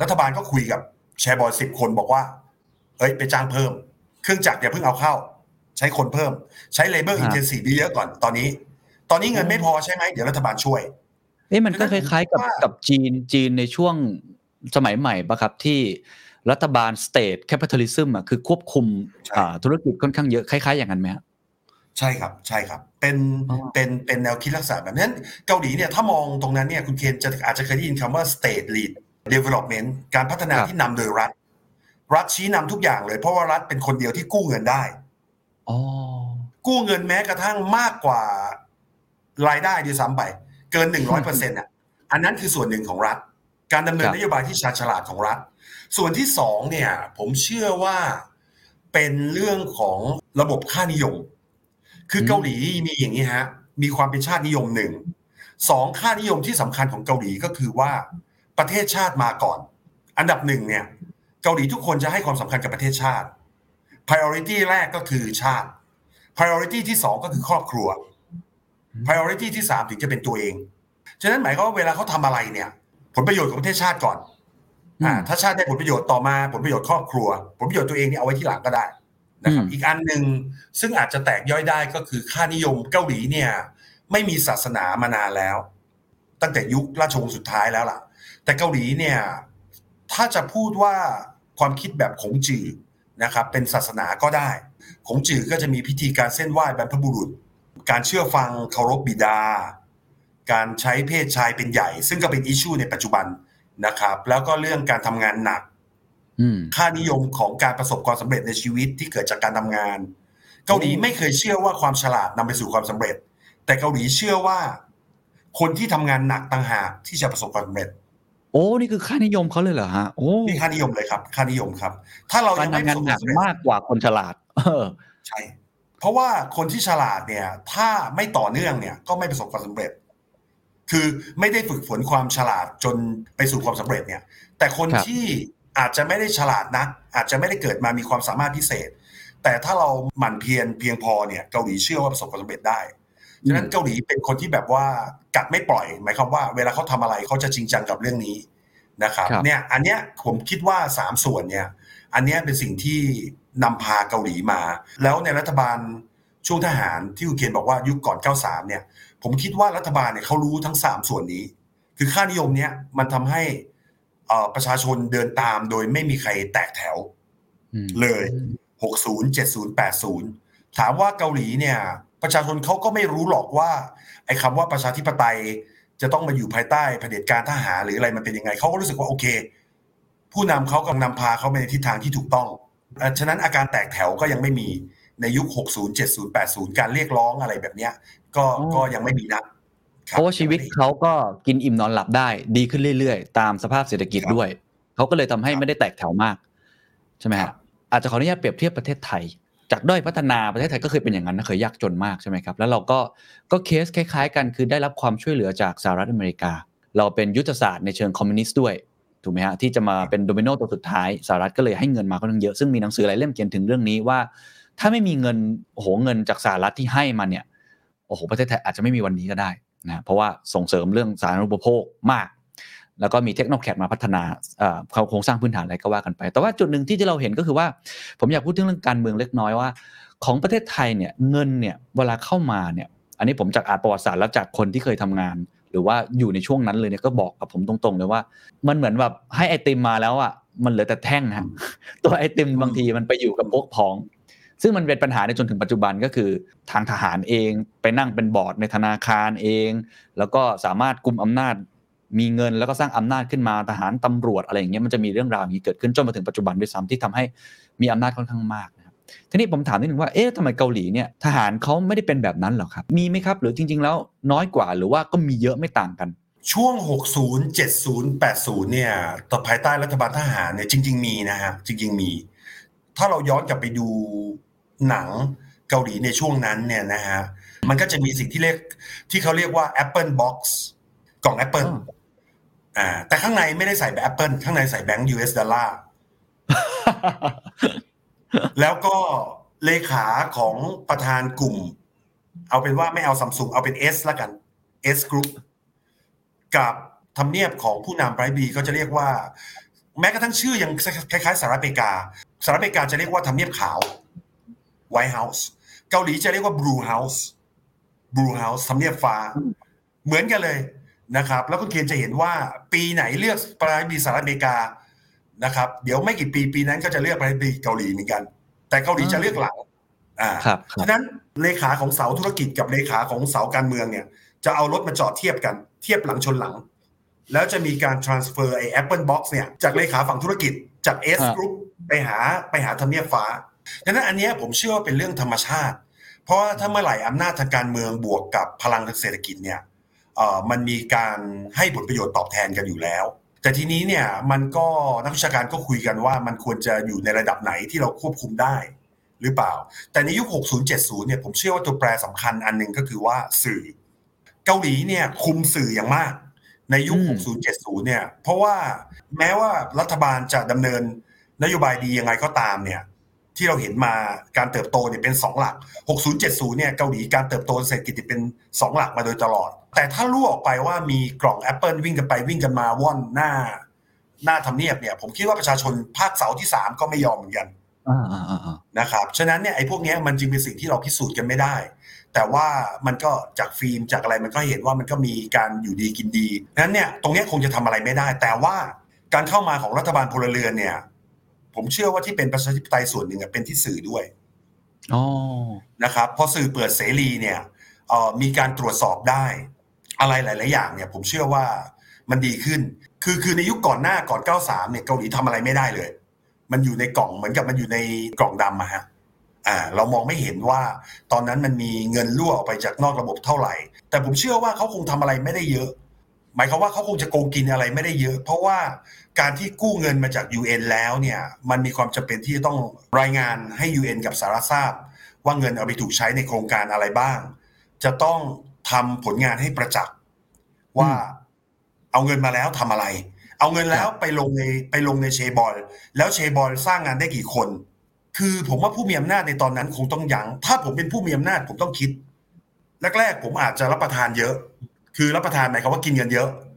รัฐบาลก็คุยกับแชร์บอยสิบคนบอกว่า เอ้ยไปจ้างเพิ่ม เครื่องจักรอย่าเพิ่งเอาเข้า ใช้คนเพิ่ม ใช้ labor ครับ intensive เยอะๆก่อนตอนนี้ ตอนนี้เงินไม่พอใช่ไหมเดี๋ยวรัฐบาลช่วยเอ๊ะมันก็คล้ายๆกับว่ากับจีนจีนในช่วงสมัยใหม่ปะครับที่รัฐบาล state capitalism อะคือควบคุมใช่อ่าธุรกิจค่อนข้างเยอะคล้ายๆอย่างนั้นไหมฮะ ใช่ครับ ใช่ครับ เป็นอ๋อเป็น เป็นแนวคิดลักษณะแบบนั้น เกาหลีเนี่ย ถ้ามองตรงนั้นเนี่ย คุณเคนจะอาจจะเคยได้ยินคำว่า state lead development การพัฒนาที่นำโดยรัฐ รัฐชี้นำทุกอย่างเลย เพราะว่ารัฐเป็นคนเดียวที่กู้เงินได้อ๋อกู้เงินแม้กระทั่งมากกว่ารายได้ด้วยซ้ำไป เกินหนึ่งร้อยเปอร์เซ็นต์อะ อันนั้นคือส่วนหนึ่งของรัฐ การดำเนินครับนโยบายที่ชาญฉลาดของรัฐ ส่วนที่สองเนี่ย ผมเชื่อว่าเป็นเรื่องของระบบค่านิยม คือเกาหลีมีอย่างนี้ฮะ มีความเป็นชาตินิยมหนึ่งสองค่านิยมที่สำคัญของเกาหลีก็คือว่าประเทศชาติมาก่อน อันดับหนึ่งเนี่ย เกาหลีทุกคนจะให้ความสำคัญกับประเทศชาติ priority แรกก็คือชาติ priority ที่สองก็คือครอบครัว priority ที่สามถึงจะเป็นตัวเอง ฉะนั้นหมายความว่าเวลาเขาทำอะไรเนี่ย ผลประโยชน์ของประเทศชาติก่อนอ่าถ้าชาติได้ผลประโยชน์ต่อมาผลประโยชน์ครอบครัว ผลประโยชน์ตัวเองเนี่ยเอาไว้ที่หลังก็ได้ นะครับอืมอีกอันหนึ่งซึ่งอาจจะแตกย่อยได้ก็คือค่านิยมเกาหลีเนี่ย ไม่มีศาสนามานานแล้ว ตั้งแต่ยุคราชวงศ์สุดท้ายแล้วล่ะ แต่เกาหลีเนี่ย ถ้าจะพูดว่าความคิดแบบขงจือนะครับ เป็นศาสนาก็ได้ขงจือก็จะมีพิธีการเส้นไหว้บรรพบุรุษ การเชื่อฟังเคารพบิดา การใช้เพศชายเป็นใหญ่ ซึ่งก็เป็นอิชชูในปัจจุบันนะครับ แล้วก็เรื่องการทำงานหนักอืม ค่านิยมของการประสบความสำเร็จในชีวิตที่เกิดจากการทำงาน เกาหลีไม่เคยเชื่อว่าความฉลาดนำไปสู่ความสำเร็จ แต่เกาหลีเชื่อว่า คนที่ทำงานหนักต่างหากที่จะประสบความสำเร็จ โอ้นี่คือค่านิยมเขาเลยเหรอฮะโอ้นี่ค่านิยมเลยครับ ค่านิยมครับ ถ้าเราการยังไม่ทำปงาระนสบหคนัวามกสำเร็จมากกว่าคนฉลาด เออ ใช่ เพราะว่าคนที่ฉลาดเนี่ย ถ้าไม่ต่อเนื่องเนี่ย ก็ไม่ประสบความสำเร็จคือไม่ได้ฝึกฝนความฉลาดจนไปสู่ความสำเร็จเนี่ย แต่คนครับที่ อาจจะไม่ได้ฉลาดนะอาจจะไม่ได้เกิดมามีความสามารถพิเศษ แต่ถ้าเราหมั่นเพียรเพียงพอเนี่ยเกาหลีเชื่อว่าประสบความสำเร็จได้ฉะนั้นเกาหลีเป็นคนที่แบบว่ากัดไม่ปล่อย หมายความว่า เวลาเขาทำอะไรเขาจะจริงจังกับเรื่องนี้นะครับครับเนี่ยอันเนี้ยผมคิดว่าสามส่วนเนี่ยอันเนี้ยเป็นสิ่งที่นำพาเกาหลีมา แล้วในรัฐบาลช่วงทหารที่คุณเคนบอกว่ายุคก่อน 93 เนี่ย ผมคิดว่ารัฐบาลเนี่ยเขารู้ทั้ง 3 ส่วนนี้ คือค่านิยมเนี้ยมันทำให้เอ่อ ประชาชนเดินตามโดยไม่มีใครแตกแถวอืมเลย 60 70 80 ถามว่าเกาหลีเนี่ย ประชาชนเขาก็ไม่รู้หรอกว่า ไอ้คำว่าประชาธิปไตยจะต้องมาอยู่ภายใต้เผด็จการทหารหรืออะไรมันเป็นยังไง เขาก็รู้สึกว่าโอเค ผู้นำเขากำลังนำพาเขาไปในทิศทางที่ถูกต้องเอ่อฉะนั้นอาการแตกแถวก็ยังไม่มีในยุค 60 70 80 การเรียกร้องอะไรแบบเนี้ย ก็อ๋อก็ยังไม่มีนะคบ เพราะว่าชีวิตเขาก็กินอิ่มนอนหลับได้ ดีขึ้นเรื่อยๆ ตามสภาพเศรษฐกิจครับด้วย เขาก็เลยทำให้ครับไม่ได้แตกแถวมาก ใช่ไหมครัฮะบอาจจะขออนุญาตเปรียบเทียบประเทศไทย จากด้อยพัฒนาประเทศไทยก็เคยเป็นอย่างนั้นนะเคยยากจนมากใช่ไหมครับ แล้วเราก็ก็เคสคล้าย ๆ กันคือได้รับความช่วยเหลือจากสหรัฐอเมริกา เราเป็นยุทธศาสตร์ในเชิงคอมมิวนิสต์ด้วยถูกไหมฮะที่จะมาเป็นโดมิโนตัวสุดท้ายสหรัฐก็เลยให้เงินมาค่อนข้างเยอะซึ่งมีหนังสือหลายเล่มเขียนถึงเรื่องนี้ว่า ถ้าไม่มีเงินโอ้โหเงินจากสหรัฐที่ให้มาเนี่ยโอ้โหประเทศไทยอาจจะไม่มีวันนี้ก็ได้ นะเพราะว่าส่งเสริมเรื่องสาธารณูปโภคมาก แล้วก็มีเทคโนแคดมาพัฒนาเอ่อโครงสร้างพื้นฐานอะไรก็ว่ากันไป แต่ว่าจุดหนึ่งที่ที่เราเห็นก็คือว่า ผมอยากพูดถึงเรื่องการเมืองเล็กน้อยว่า ของประเทศไทยเนี่ยเงินเนี่ยเวลาเข้ามาเนี่ยอันนี้ผมจากอ่านประวัติศาสตร์แล้วจากคนที่เคยทำงาน หรือว่าอยู่ในช่วงนั้นเลยเนี่ยก็บอกกับผมตรงๆเลยว่า มันเหมือนแบบให้ไอติมมาแล้วอะมันเหลือแต่แท่งนะตัวไอติมบางทีมันไปอยู่กับพวกพ้อง ซึ่งมันเป็นปัญหาในจนถึงปัจจุบันก็คือทางทหารเองไปนั่งเป็นบอร์ดในธนาคารเอง แล้วก็สามารถกุมอำนาจมีเงินแล้วก็สร้างอำนาจขึ้นมาทหารตำรวจอะไรอย่างเงี้ยมันจะมีเรื่องราวอย่างนี้เกิดขึ้นจนมาถึงปัจจุบันด้วยซ้ำที่ทำให้มีอำนาจค่อนข้างมากนะครับทีนี้ผมถามนิดนึงว่าเอ๊ะทำไมเกาหลีเนี่ยทหารเขาไม่ได้เป็นแบบนั้นหรอครับมีไหมครับ หรือจริง ๆ แล้วน้อยกว่าหรือว่าก็มีเยอะไม่ต่างกันช่วง 60 70 80 เนี่ยต่อภายใต้รัฐบาลทหารเนี่ยจริง ๆ มีนะฮะจริง ๆ มี ถ้าเราย้อนกลับไปดู หนังเกาหลีในช่วงนั้นเนี่ยนะฮะมันก็จะมีสิ่งที่เรียกที่เขาเรียกว่า Apple Box กล่อง Apple อ่า แต่ข้างในไม่ได้ใส่แบบ Apple ข้างในใส่แบงก์ US ดอลลาร์แล้วก็เลขาของประธานกลุ่ม เอาเป็นว่าไม่เอาซัมซุงเอาเป็น S ละกัน S Group กับทำเนียบของผู้นำไบรท์บีก็จะเรียกว่า แม้กระทั่งชื่อยังคล้ายๆสหรัฐอเมริกาสหรัฐอเมริกาจะเรียกว่าทำเนียบขาว White House เกาหลีจะเรียกว่า Blue House Blue House ทำเนียบฟ้า เหมือนกันเลยนะครับ แล้วคุณเคนจะเห็นว่าปีไหนเลือกประธานาธิบดีสหรัฐอเมริกานะครับ เดี๋ยวไม่กี่ปีปีนั้นก็จะเลือกประธานาธิบดีเกาหลีเหมือนกัน แต่เกาหลีจะเลือกหลังอ่าครับครับฉะนั้นเลขาของเสาธุรกิจกับเลขาของเสาการเมืองเนี่ย จะเอารถมาจอดเทียบกัน เทียบหลังชนหลัง แล้วจะมีการ transfer ไอ้ Apple Box เนี่ยจากเลขาฝั่งธุรกิจจาก S ครับ Group ไปหาไปหาทำเนียบฟ้า ดังนั้นอันเนี้ยผมเชื่อว่าเป็นเรื่องธรรมชาติ เพราะว่าถ้าเมื่อไหร่อำนาจทางการเมืองบวกกับพลังทางเศรษฐกิจเนี่ยเอ่อมันมีการให้ผลประโยชน์ตอบแทนกันอยู่แล้ว แต่ทีนี้เนี่ยมันก็นักวิชาการก็คุยกันว่ามันควรจะอยู่ในระดับไหนที่เราควบคุมได้หรือเปล่า แต่ในยุค 60 70 เนี่ยผมเชื่อว่าตัวแปรสำคัญอันหนึ่งก็คือว่าสื่อ เกาหลีเนี่ยคุมสื่ออย่างมาก ในยุคอืม60 70 เนี่ย เพราะว่าแม้ว่ารัฐบาลจะดำเนินนโยบายดียังไงก็ตามเนี่ย ที่เราเห็นมาการเติบโตเนี่ยเป็น 2 หลัก 60 70 เนี่ยเกาหลีการเติบโตเศรษฐกิจเป็น 2 หลักมาโดยตลอด แต่ถ้าลู่ออกไปว่ามีกล่อง Apple วิ่งกันไปวิ่งกันมาว่อนหน้า หน้าทำเนียบเนี่ย ผมคิดว่าประชาชนภาคเสาที่ 3 ก็ไม่ยอมเหมือนกันอ่าอ่าอ่าอ่านะครับฉะนั้นเนี่ยไอ้พวกเนี้ยมันจึงเป็นสิ่งที่เราพิสูจน์กันไม่ได้ แต่ว่ามันก็จากฟิล์มจากอะไรมันก็เห็นว่ามันก็มีการอยู่ดีกินดีนั้นเนี่ยตรงเนี้ยคงจะทำอะไรไม่ได้ แต่ว่าการเข้ามาของรัฐบาลพลเรือนเนี่ย ผมเชื่อว่าที่เป็นประชาธิปไตยส่วนหนึ่งอะเป็นที่สื่อด้วยอ๋อนะครับพอสื่อเปิดเสรีเนี่ยเอ่อมีการตรวจสอบได้อะไรหลาย ๆ อย่างเนี่ย ผมเชื่อว่ามันดีขึ้น คือคือในยุคก่อนหน้าก่อน 93 เนี่ยเกาหลีทำอะไรไม่ได้เลย มันอยู่ในกล่องเหมือนกับมันอยู่ในกล่องดำอะฮะอ่าเรามองไม่เห็นว่าตอนนั้นมันมีเงินรั่วออกไปจากนอกระบบเท่าไหร่ แต่ผมเชื่อว่าเขาคงทำอะไรไม่ได้เยอะ หมายความว่าเขาคงจะโกงกินอะไรไม่ได้เยอะ เพราะว่า การที่กู้เงินมาจาก UN แล้วเนี่ยมันมีความจำเป็นที่จะต้องรายงานให้ UN กับสหรัฐทราบ ว่าเงินเอาไปถูกใช้ในโครงการอะไรบ้าง จะต้องทำผลงานให้ประจักษ์ว่าเอาเงินมาแล้วทำอะไร เอาเงินแล้วไปลงในไปลงในเชบอล แล้วเชบอลสร้างงานได้กี่คน คือผมว่าผู้มีอำนาจในตอนนั้นคงต้องยัง้งถ้าผมเป็นผู้มีอำนาจผมต้องคิดแรกๆผมอาจจะรับประทานเยอะ คือรับประทานหมายความว่ากินเงินเยอะอ่า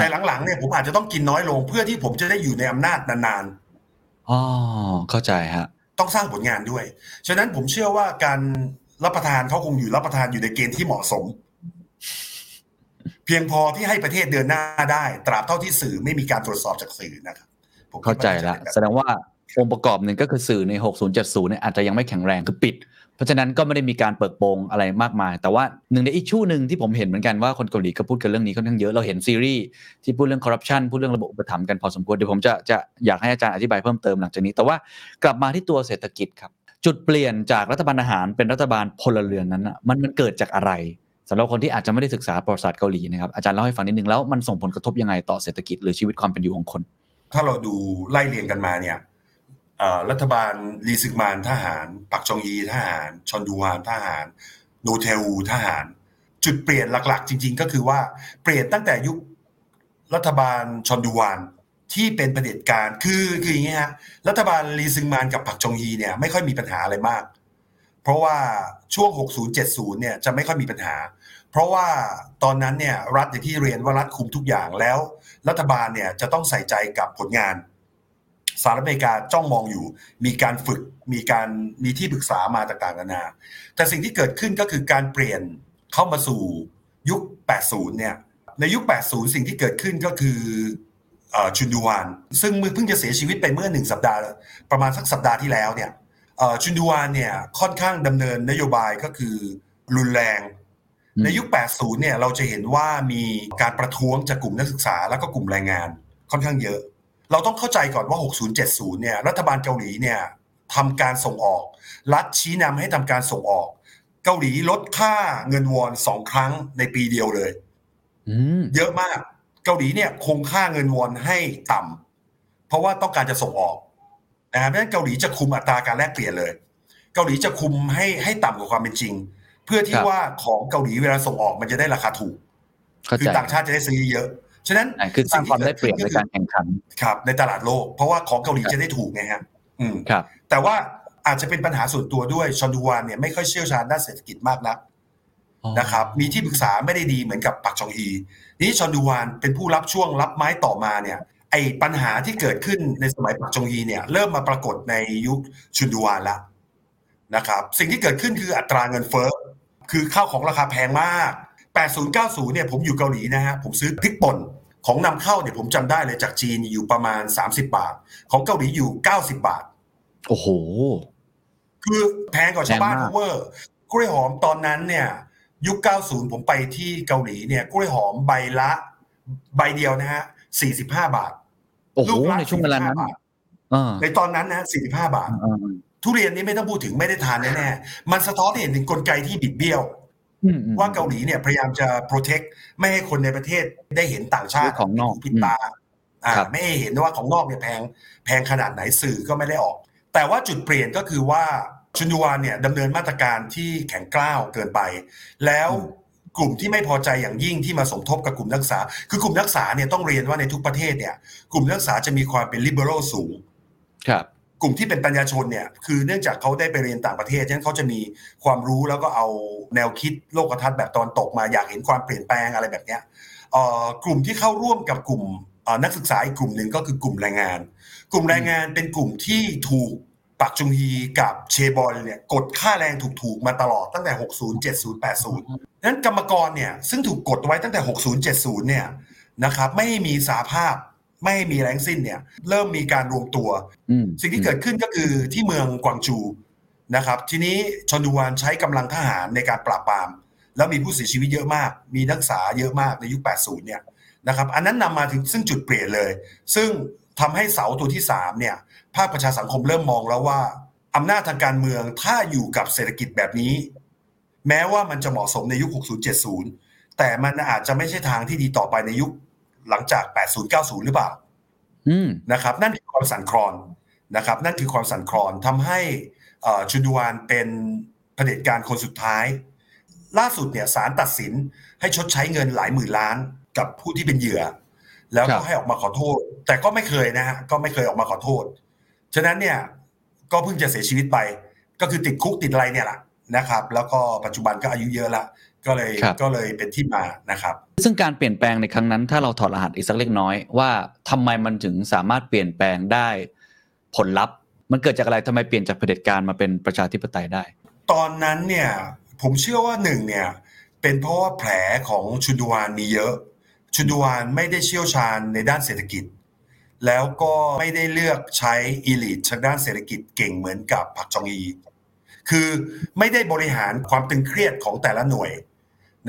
แต่หลังๆเนี่ยผมอาจจะต้องกินน้อยลง เพื่อที่ผมจะได้อยู่ในอำนาจนานๆอ๋อเข้าใจฮะ ต้องสร้างผลงานด้วย ฉะนั้นผมเชื่อว่าการรับประทานเขาคงอยู่รับประทานอยู่ในเกณฑ์ที่เหมาะสม เพียงพอที่ให้ประเทศเดินหน้าได้ ตราบเท่าที่สื่อไม่มีการตรวจสอบจากสื่อนะครับผมคิดเข้าใจว่ละน่าจะเป็นบบแสดงว่า องค์ประกอบหนึ่งก็คือสื่อใน 6070เนี่ยอาจจะยังไม่แข็งแรงคือปิด เพราะฉะนั้นก็ไม่ได้มีการเปิดโปงอะไรมากมาย แต่ว่าหนึ่งในอีกชู่หนึ่งที่ผมเห็นเหมือนกันว่าคนเกาหลีก็พูดกันเรื่องนี้ค่อนข้างเยอะเราเห็นซีรีส์ที่พูดเรื่องคอร์รัปชันพูดเรื่องระบบอุปถัมภ์กันพอสมควรเดี๋ยวผมจะจะอยากให้อาจารย์อธิบายเพิ่มเติมหลังจากนี้ แต่ว่ากลับมาที่ตัวเศรษฐกิจครับจุดเปลี่ยนจากรัฐบาลอาหารเป็นรัฐบาลพลเรือนนั้นอะมันมันเกิดจากอะไรสำหรับคนที่อาจจะไม่ได้ศึกษาประวัติศาสตร์เกาหลีนะครับอาจารย์เล่าให้ฟังนิดนึงแล้วมันส่งผลกระทบยังไงต่อเศรษฐกิจหรือชีวิตความเป็นอยู่ของคน ถ้าเราดูไล่เรียงกันมาเนี่ย รัฐบาลลีซึกมานทหาร ปักจองยีทหาร ชอนดูฮานทหารโนเทลทหาร จุดเปลี่ยนหลักๆ จริง ๆ ก็คือว่าเปลี่ยนตั้งแต่ยุครัฐบาลชอนดูวานที่เป็นเด็จการคือคืออย่างนี้ฮะรัฐบาลลีซึงมานกับปักจองยีเนี่ยไม่ค่อยมีปัญหาอะไรมาก เพราะว่าช่วง 60-70 เนี่ยจะไม่ค่อยมีปัญหา เพราะว่าตอนนั้นเนี่ยรัฐอย่างที่เรียนว่ารัฐคุมทุกอย่างแล้ว รัฐบาลเนี่ยจะต้องใส่ใจกับผลงาน สหรัฐอเมริกาจ้องมองอยู่ มีการฝึกมีการมีที่ปรึกษามาต่างๆนานา แต่สิ่งที่เกิดขึ้นก็คือการเปลี่ยนเข้ามาสู่ยุค 80 เนี่ย ในยุค 80 สิ่งที่เกิดขึ้นก็คือชุนดูวาน ซึ่งมือเพิ่งจะเสียชีวิตไปเมื่อหนึ่งสัปดาห์ ประมาณสักสัปดาห์ที่แล้วเนี่ยชุนดูวานเนี่ยค่อนข้างดำเนินนโยบายก็คือรุนแรง ในยุค 80 เนี่ยเราจะเห็นว่ามีการประท้วงจากกลุ่มนักศึกษาแล้วก็กลุ่มแรงงานค่อนข้างเยอะ เราต้องเข้าใจก่อนว่า 60-70 เนี่ย รัฐบาลเกาหลีเนี่ยทำการส่งออก รัฐชี้นำให้ทำการส่งออก เกาหลีลดค่าเงินวอนสองครั้งในปีเดียวเลยอืมเยอะมาก เกาหลีเนี่ยคงค่าเงินวอนให้ต่ำเพราะว่าต้องการจะส่งออกนะฮะเพราะฉะนั้นเกาหลีจะคุมอัตราการแลกเปลี่ยนเลย เกาหลีจะคุมให้ให้ต่ำกว่าความเป็นจริง เพื่อที่ว่าของเกาหลีเวลาส่งออกมันจะได้ราคาถูกเข้าคือใจต่างชาติจะได้ซื้อเยอะ ฉะนั้นอ่าคือสร้างความได้เปรียบในการแข่งขันครับในตลาดโลก เพราะว่าของเกาหลีครับจะได้ถูกไงฮะอืมครับ แต่ว่าอาจจะเป็นปัญหาส่วนตัวด้วยชอนดูวานเนี่ยไม่ค่อยเชี่ยวชาญด้านเศรษฐกิจมากนักนะครับมีที่ปรึกษาไม่ได้ดีเหมือนกับปักชองฮีนี่ชอนดูวานเป็นผู้รับช่วงรับไม้ต่อมาเนี่ยไอ้ปัญหาที่เกิดขึ้นในสมัยปักชองฮีเนี่ยเริ่มมาปรากฏในยุคชุนดูวานแล้วนะครับสิ่งที่เกิดขึ้นคืออัตราเงินเฟ้อคือข้าวของราคาแพงมาก 80 90เนี่ยผมอยู่เกาหลีนะฮะผมซื้อพริกป่นของนำเข้าเนี่ยผมจำได้เลยจากจีนอยู่ประมาณ 30 บาท ของเกาหลีอยู่ 90 บาท โอ้โห คือแพงกว่าชาวบ้านแพงมากเวอร์กล้วยหอมตอนนั้นเนี่ยยุค 90 ผมไปที่เกาหลีเนี่ยกล้วยหอมใบละใบเดียวนะฮะ 45 บาท โอ้โหลูกละในช่วงเวลานั้น45บาทเออในตอนนั้นนะ 45 บาทเออทุเรียนนี่ไม่ต้องพูดถึงไม่ได้ทานแน่ๆมันสะท้อนให้เห็นถึงกลไกที่บิดเบี้ยวอืมอืม ว่าเกาหลีเนี่ยพยายามจะ protect ไม่ให้คนในประเทศได้เห็นต่างชาติเรื่องของนอกผิดตาอ่าครับไม่ให้เห็นว่าของนอกเนี่ยแพงแพงขนาดไหนสื่อก็ไม่ได้ออก แต่ว่าจุดเปลี่ยนก็คือว่าชุนยูวานเนี่ยดำเนินมาตรการที่แข็งกร้าวเกินไป แล้วกลุ่มที่ไม่พอใจอย่างยิ่งที่มาสมทบกับกลุ่มนักศึกษา คือกลุ่มนักศึกษาเนี่ยต้องเรียนว่าในทุกประเทศเนี่ย กลุ่มนักศึกษาจะมีความเป็น liberal สูง ครับ กลุ่มที่เป็นปัญญาชนเนี่ยคือเนื่องจากเขาได้ไปเรียนต่างประเทศฉะนั้นเขาจะมีความรู้แล้วก็เอาแนวคิดโลกทัศน์แบบตอนตกมาอยากเห็นความเปลี่ยนแปลงอะไรแบบเนี้ยเอ่อกลุ่มที่เข้าร่วมกับกลุ่มเอ่อนักศึกษาอีกกลุ่มหนึ่งก็คือกลุ่มแรงงาน กลุ่มแรงงานเป็นกลุ่มที่ถูกปักจุงฮีกับเชบอลเนี่ยกดค่าแรงถูกๆมาตลอดตั้งแต่ 60 70 80นั้นกรรมกรเนี่ยซึ่งถูกกดไว้ตั้งแต่ 60 70เนี่ยนะครับไม่ให้มีสาภาพ ไม่ให้มีแรงสิ้นเนี่ย เริ่มมีการรวมตัวอืมสิ่งที่เกิดขึ้นก็คือที่เมืองกวางจูนะครับ ทีนี้ชอนดูวานใช้กำลังทหารในการปราบปราม แล้วมีผู้เสียชีวิตเยอะมาก มีนักศึกษาเยอะมากในยุค 80 เนี่ยนะครับ อันนั้นนำมาถึงซึ่งจุดเปลี่ยนเลย ซึ่งทำให้เสาตัวที่ 3 เนี่ย ภาคประชาสังคมเริ่มมองแล้วว่าอำนาจทางการเมืองถ้าอยู่กับเศรษฐกิจแบบนี้ แม้ว่ามันจะเหมาะสมในยุค 60-70 แต่มันอาจจะไม่ใช่ทางที่ดีต่อไปในยุค หลังจาก 80-90 หรือเปล่าอืมนะครับ นั่นคือความสั่นคลอนนะครับ นั่นคือความสั่นคลอนทำให้เอ่อชุนดวานเป็นเผด็จการคนสุดท้าย ล่าสุดเนี่ยศาลตัดสินให้ชดใช้เงินหลายหมื่นล้านกับผู้ที่เป็นเหยื่อ แล้วครัก็บให้ออกมาขอโทษ แต่ก็ไม่เคยนะฮะก็ไม่เคยออกมาขอโทษ ฉะนั้นเนี่ยก็เพิ่งจะเสียชีวิตไป ก็คือติดคุกติดอะไรเนี่ยแหละนะครับ แล้วก็ปัจจุบันก็อายุเยอะละ ก็เลยครับก็เลยเป็นที่มานะครับ ซึ่งการเปลี่ยนแปลงในครั้งนั้น ถ้าเราถอดรหัสอีกสักเล็กน้อย ว่าทำไมมันถึงสามารถเปลี่ยนแปลงได้ผลลัพธ์ มันเกิดจากอะไรทำไมเปลี่ยนจากเผด็จการมาเป็นประชาธิปไตยได้ ตอนนั้นเนี่ยผมเชื่อว่าหนึ่งเนี่ยเป็นเพราะว่าแผลของชุนดวานมีเยอะ ชุนดวานไม่ได้เชี่ยวชาญในด้านเศรษฐกิจ แล้วก็ไม่ได้เลือกใช้อีลิททางด้านเศรษฐกิจเก่งเหมือนกับปักจองอีคือไม่ได้บริหารความตึงเครียดของแต่ละหน่วย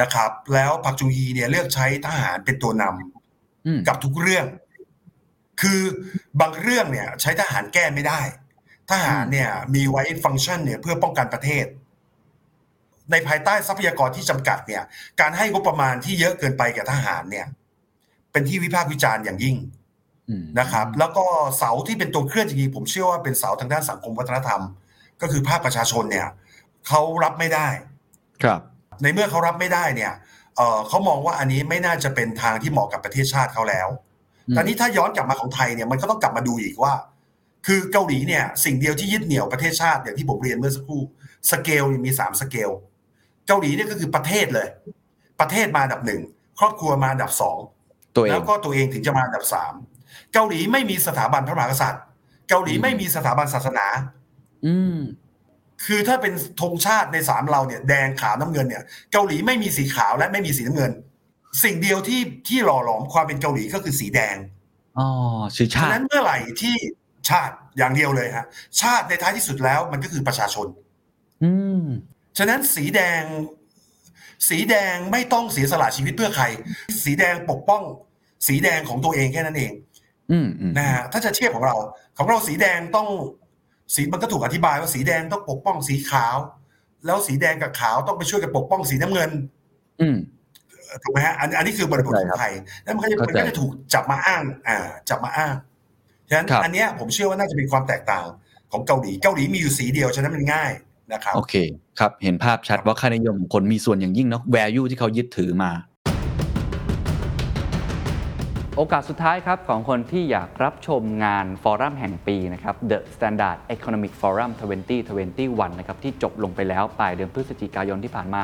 นะครับ แล้วปักจงฮีเนี่ยเลือกใช้ทหารเป็นตัวนำอืมกับทุกเรื่อง คือบางเรื่องเนี่ยใช้ทหารแก้ไม่ได้ ทหารเนี่ยมีไว้ฟังก์ชันเนี่ยเพื่อป้องกันประเทศ ในภายใต้ทรัพยากรที่จำกัดเนี่ย การให้งบประมาณที่เยอะเกินไปแก่ทหารเนี่ย เป็นที่วิพากษ์วิจารณ์อย่างยิ่งอืมนะครับ แล้วก็เสาที่เป็นตัวเคลื่อนจริงๆผมเชื่อว่าเป็นเสาทางด้านสังคมวัฒนธรรม ก็คือภาคประชาชนเนี่ยเขารับไม่ได้ ครับ ในเมื่อเขารับไม่ได้เนี่ยเอ่อเขามองว่าอันนี้ไม่น่าจะเป็นทางที่เหมาะกับประเทศชาติเขาแล้วอืมตอนนี้ถ้าย้อนกลับมาของไทยเนี่ยมันก็ต้องกลับมาดูอีกว่า คือเกาหลีเนี่ยสิ่งเดียวที่ยึดเหนี่ยวประเทศชาติอย่างที่ผมเรียนเมื่อสักครู่สเกลเนี่ยมีสามสเกลเกาหลีเนี่ยก็คือประเทศเลย ประเทศมาอันดับหนึ่งครอบครัวมาอันดับสองตัวเอแล้งวก็ตัวเองถึงจะมาอันดับสามเกาหลีไม่มีสถาบันพระมหากษัตริย์ เกาหลีไม่มีสถาบันศาสนา อืม คือถ้าเป็นธงชาติในสามเราเนี่ยแดงขาวน้ำเงินเนี่ย เกาหลีไม่มีสีขาวและไม่มีสีน้ำเงิน สิ่งเดียวที่ที่หล่อหลอมความเป็นเกาหลีก็คือสีแดงอ๋อชื่อฉะชานั้ตินเมื่อไหร่ที่ชาติอย่างเดียวเลยฮะชาติในท้ายที่สุดแล้วมันก็คือประชาชน อืมฉะนั้นสีแดง สีแดงไม่ต้องเสียสละชีวิตเพื่อใคร สีแดงปกป้อง สีแดงของตัวเองแค่นั้นเองอืมอืมนะฮะถ้าจะเทียบของเรา ของเราสีแดงต้อง สีมันก็ถูกอธิบายว่าสีแดงต้องปกป้องสีขาว แล้วสีแดงกับขาวต้องไปช่วยกันปกป้องสีน้ำเงิน อืมถูกไหมฮะอันอันนี้คือบริบทขเข้าใจครับองไทยแล้วมันก็จะเข้ามันใจก็จะถูกจับมาอ้าง อ่า จับมาอ้างฉะนั้นครับอันเนี้ยผมเชื่อว่าน่าจะเป็นความแตกต่างของเกาหลีเกาหลีมีอยู่สีเดียวฉะนั้นมันง่ายนะครับโอเค ครับเห็นภาพชัดว่าค่านิยมของคนมีส่วนอย่างยิ่งเนาะ value ที่เขายึดถือมา โอกาสสุดท้ายครับของคนที่อยากรับชมงานฟอรัมแห่งปีนะครับ The Standard Economic Forum 2021 นะครับที่จบลงไปแล้วปลายเดือนพฤศจิกายนที่ผ่านมา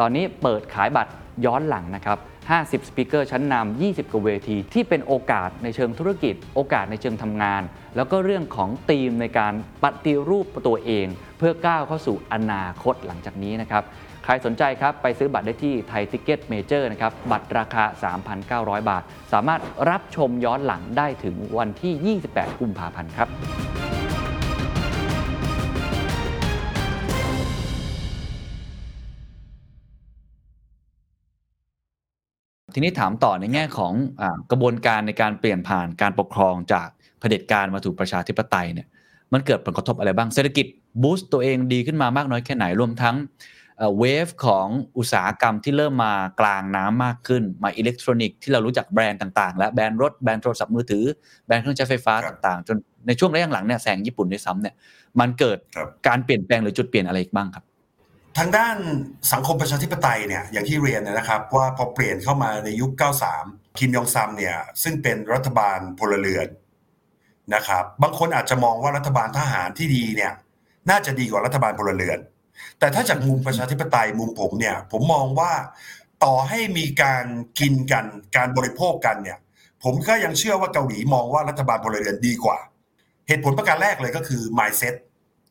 ตอนนี้เปิดขายบัตรย้อนหลังนะครับ 50 speaker ชั้นนำ 20 กว่าเวที ที่เป็นโอกาสในเชิงธุรกิจ โอกาสในเชิงทำงาน แล้วก็เรื่องของธีมในการปฏิรูปตัวเอง เพื่อก้าวเข้าสู่อนาคตหลังจากนี้นะครับ ครสนใจครับไปซื้อบัตรได้ที่ Thai Ticket Major นะครับ บัตรราคา 3,900 บาท สามารถรับชมย้อนหลังได้ถึงวันที่ 28 กุมภาพันธ์ครับทีนี้ถามต่อในแง่ของอกระบวนการในการเปลี่ยนผ่านการปกครองจากเผด็จการมาสู่ประชาธิปไตยเนี่ยมันเกิดผลกระทบอะไรบ้างเศรษฐกิจ boost ตัวเองดีขึ้นมามากน้อยแค่ไหนรวมทั้ง wave ของอุตสาหกรรมที่เริ่มมากลางน้ำมากขึ้นมาอิเล็กทรอนิกส์ที่เรารู้จักแบรนด์ต่างๆ และแบรนด์รถแบรนด์โทรศัพท์มือถือแบรนด์เครื่องใช้ไฟฟ้าครับต่างๆ จนในช่วงระยะหลังเนี่ยแซงญี่ปุ่นด้วยซ้ำเนี่ยมันเกิดครับการเปลี่ยนแปลงหรือจุดเปลี่ยนอะไรอีกบ้างครับ ทางด้านสังคมประชาธิปไตยเนี่ยอย่างที่เรียนนะครับว่าพอเปลี่ยนเข้ามาในยุค 93 คิมยองซัมเนี่ยซึ่งเป็นรัฐบาลพลเรือนนะครับบางคนอาจจะมองว่ารัฐบาลทหารที่ดีเนี่ยน่าจะดีกว่ารัฐบาลพลเรือน แต่ถ้าจากมุมประชาธิปไตยมุมผมเนี่ย ผมมองว่าต่อให้มีการกินกันการบริโภคกันเนี่ย ผมก็ยังเชื่อว่าเกาหลีมองว่ารัฐบาลพลเรือนดีกว่า เหตุผลประการแรกเลยก็คือ mindset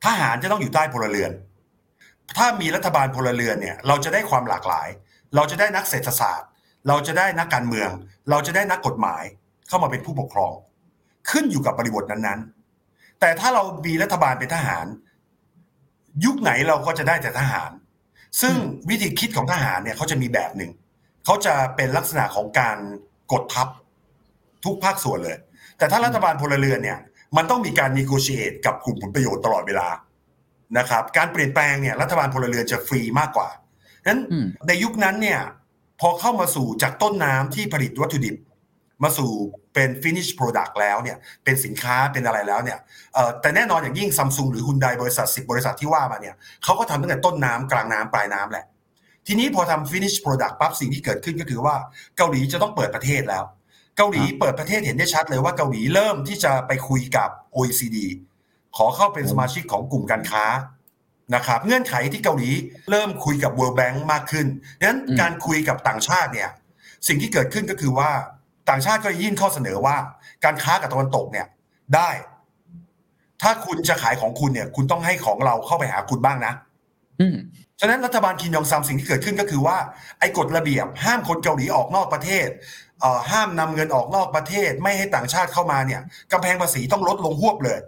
ทหารจะต้องอยู่ใต้พลเรือน ถ้ามีรัฐบาลพลเรือนเนี่ย เราจะได้ความหลากหลาย เราจะได้นักเศรษฐศาสตร์ เราจะได้นักการเมือง เราจะได้นักกฎหมาย เข้ามาเป็นผู้ปกครอง ขึ้นอยู่กับบริบทนั้นๆ แต่ถ้าเรามีรัฐบาลเป็นทหาร ยุคไหนเราก็จะได้แต่ทหาร ซึ่งวิธีคิดของทหารเนี่ยเขาจะมีแบบหนึ่งเขาจะเป็นลักษณะของการกดทับทุกภาคส่วนเลย แต่ถ้ารัฐบาลพลเรือนเนี่ย มันต้องมีการ negotiate กับกลุ่มผลประโยชน์ตลอดเวลานะครับ การเปลี่ยนแปลงเนี่ยรัฐบาลพลเรือนจะฟรีมากกว่านั้นอืมในยุคนั้นเนี่ยพอเข้ามาสู่จากต้นน้ำที่ผลิตวัตถุดิบ มาสู่ เป็น finish product แล้วเนี่ยเป็นสินค้าเป็นอะไรแล้วเนี่ยแต่แน่นอนอย่างยิ่งซัมซุงหรือฮุนไดบริษัท 10 บริษัทที่ว่ามาเนี่ยเขาก็ทำตั้งแต่ต้นน้ำกลางน้ำปลายน้ำแหละ ทีนี้พอทำ finish product ปั๊บสิ่งที่เกิดขึ้นก็คือว่าเกาหลีจะต้องเปิดประเทศแล้ว เกาหลีเปิดประเทศเห็นได้ชัดเลยว่าเกาหลีเริ่มที่จะไปคุยกับ OECD ขอเข้าเป็นสมาชิกของกลุ่มการค้านะครับเงื่อนไขที่เกาหลีเริ่มคุยกับ World Bank มากขึ้นดังนั้นการคุยกับต่างชาติเนี่ยสิ่งที่เกิดขึ้นก็คือว่า ต่างชาติก็ยื่นข้อเสนอว่า การค้ากับตะวันตกเนี่ยได้ ถ้าคุณจะขายของคุณเนี่ย คุณต้องให้ของเราเข้าไปหาคุณบ้างนะ อืมฉะนั้นรัฐบาลคิมยองซัมสิ่งที่เกิดขึ้นก็คือว่า ไอ้กฎระเบียบ ห้ามคนเกาหลีออกนอกประเทศเอ่อห้ามนำเงินออกนอกประเทศ ไม่ให้ต่างชาติเข้ามาเนี่ยกำแพงภาษีต้องลดลงหวบเลย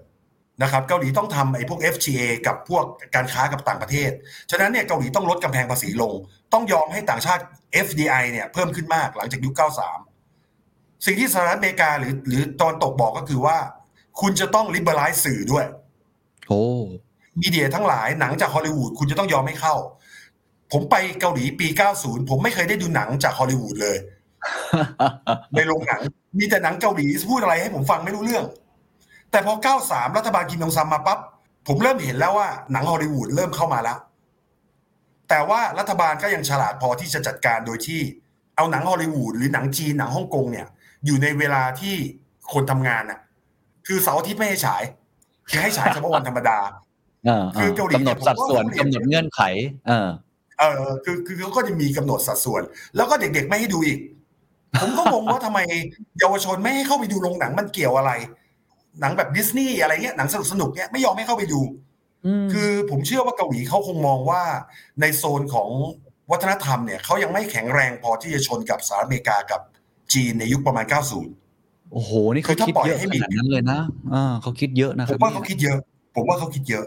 นะครับเกาหลีต้องทำไอ้พวก FTA กับพวกการค้ากับต่างประเทศ ฉะนั้นเนี่ยเกาหลีต้องลดกำแพงภาษีลง ต้องยอมให้ต่างชาติ FDI เนี่ยเพิ่มขึ้นมากหลังจากยุค 93 สิ่งที่สหรัฐอเมริกาหรือ หรือตอนตกบอกก็คือว่า คุณจะต้อง liberalize สื่อด้วยโอ้มีเดียทั้งหลายหนังจากฮอลลีวูดคุณจะต้องยอมให้เข้า ผมไปเกาหลีปี 90 ผมไม่เคยได้ดูหนังจากฮอลลีวูดเลย ในโรงหนัง มีแต่หนังเกาหลีพูดอะไรให้ผมฟังไม่รู้เรื่อง แต่พอ 93 รัฐบาลคิมยองซัมมาปั๊บผมเริ่มเห็นแล้วว่าหนังฮอลลีวูดเริ่มเข้ามาแล้ว แต่ว่ารัฐบาลก็ยังฉลาดพอที่จะจัดการโดยที่ เอาหนังฮอลลีวูดหรือหนังจีนหนังฮ่องกงเนี่ย อยู่ในเวลาที่คนทำงานน่ะ คือเสาร์อาทิตย์ไม่ให้ฉายคือให้ฉายเฉพาะวันธรรมดาเออคือเกาหลีกำหนดสัดส่วนผมว่าเขาเปลี่ยนกำหนดเงื่อนไข เออเออคือคือเขาก็จะมีกำหนดสัดส่วน แล้วก็เด็กๆไม่ให้ดูอีก ผมก็งงว่าทำไมเยาวชนไม่ให้เข้าไปดูโรงหนังมันเกี่ยวอะไร หนังแบบดิสนีย์อะไรเงี้ยหนังสนุกสนุกๆเนี้ยไม่ยอมให้เข้าไปดูคือผมเชื่อว่าเกาหลีเขาคงมองว่าในโซนของวัฒนธรรมเนี่ยเขายังไม่แข็งแรงพอที่จะชนกับสหรัฐอเมริกากับ จีนในยุคประมาณ 90 โอ้โห นี่เขาคือถ้าคิดปล่อยเยอะให้มีขนาดนั้นเลยนะอ่าเขาคิดเยอะนะครับผมว่าเขาคิดเยอะ ผมว่าเขาคิดเยอะ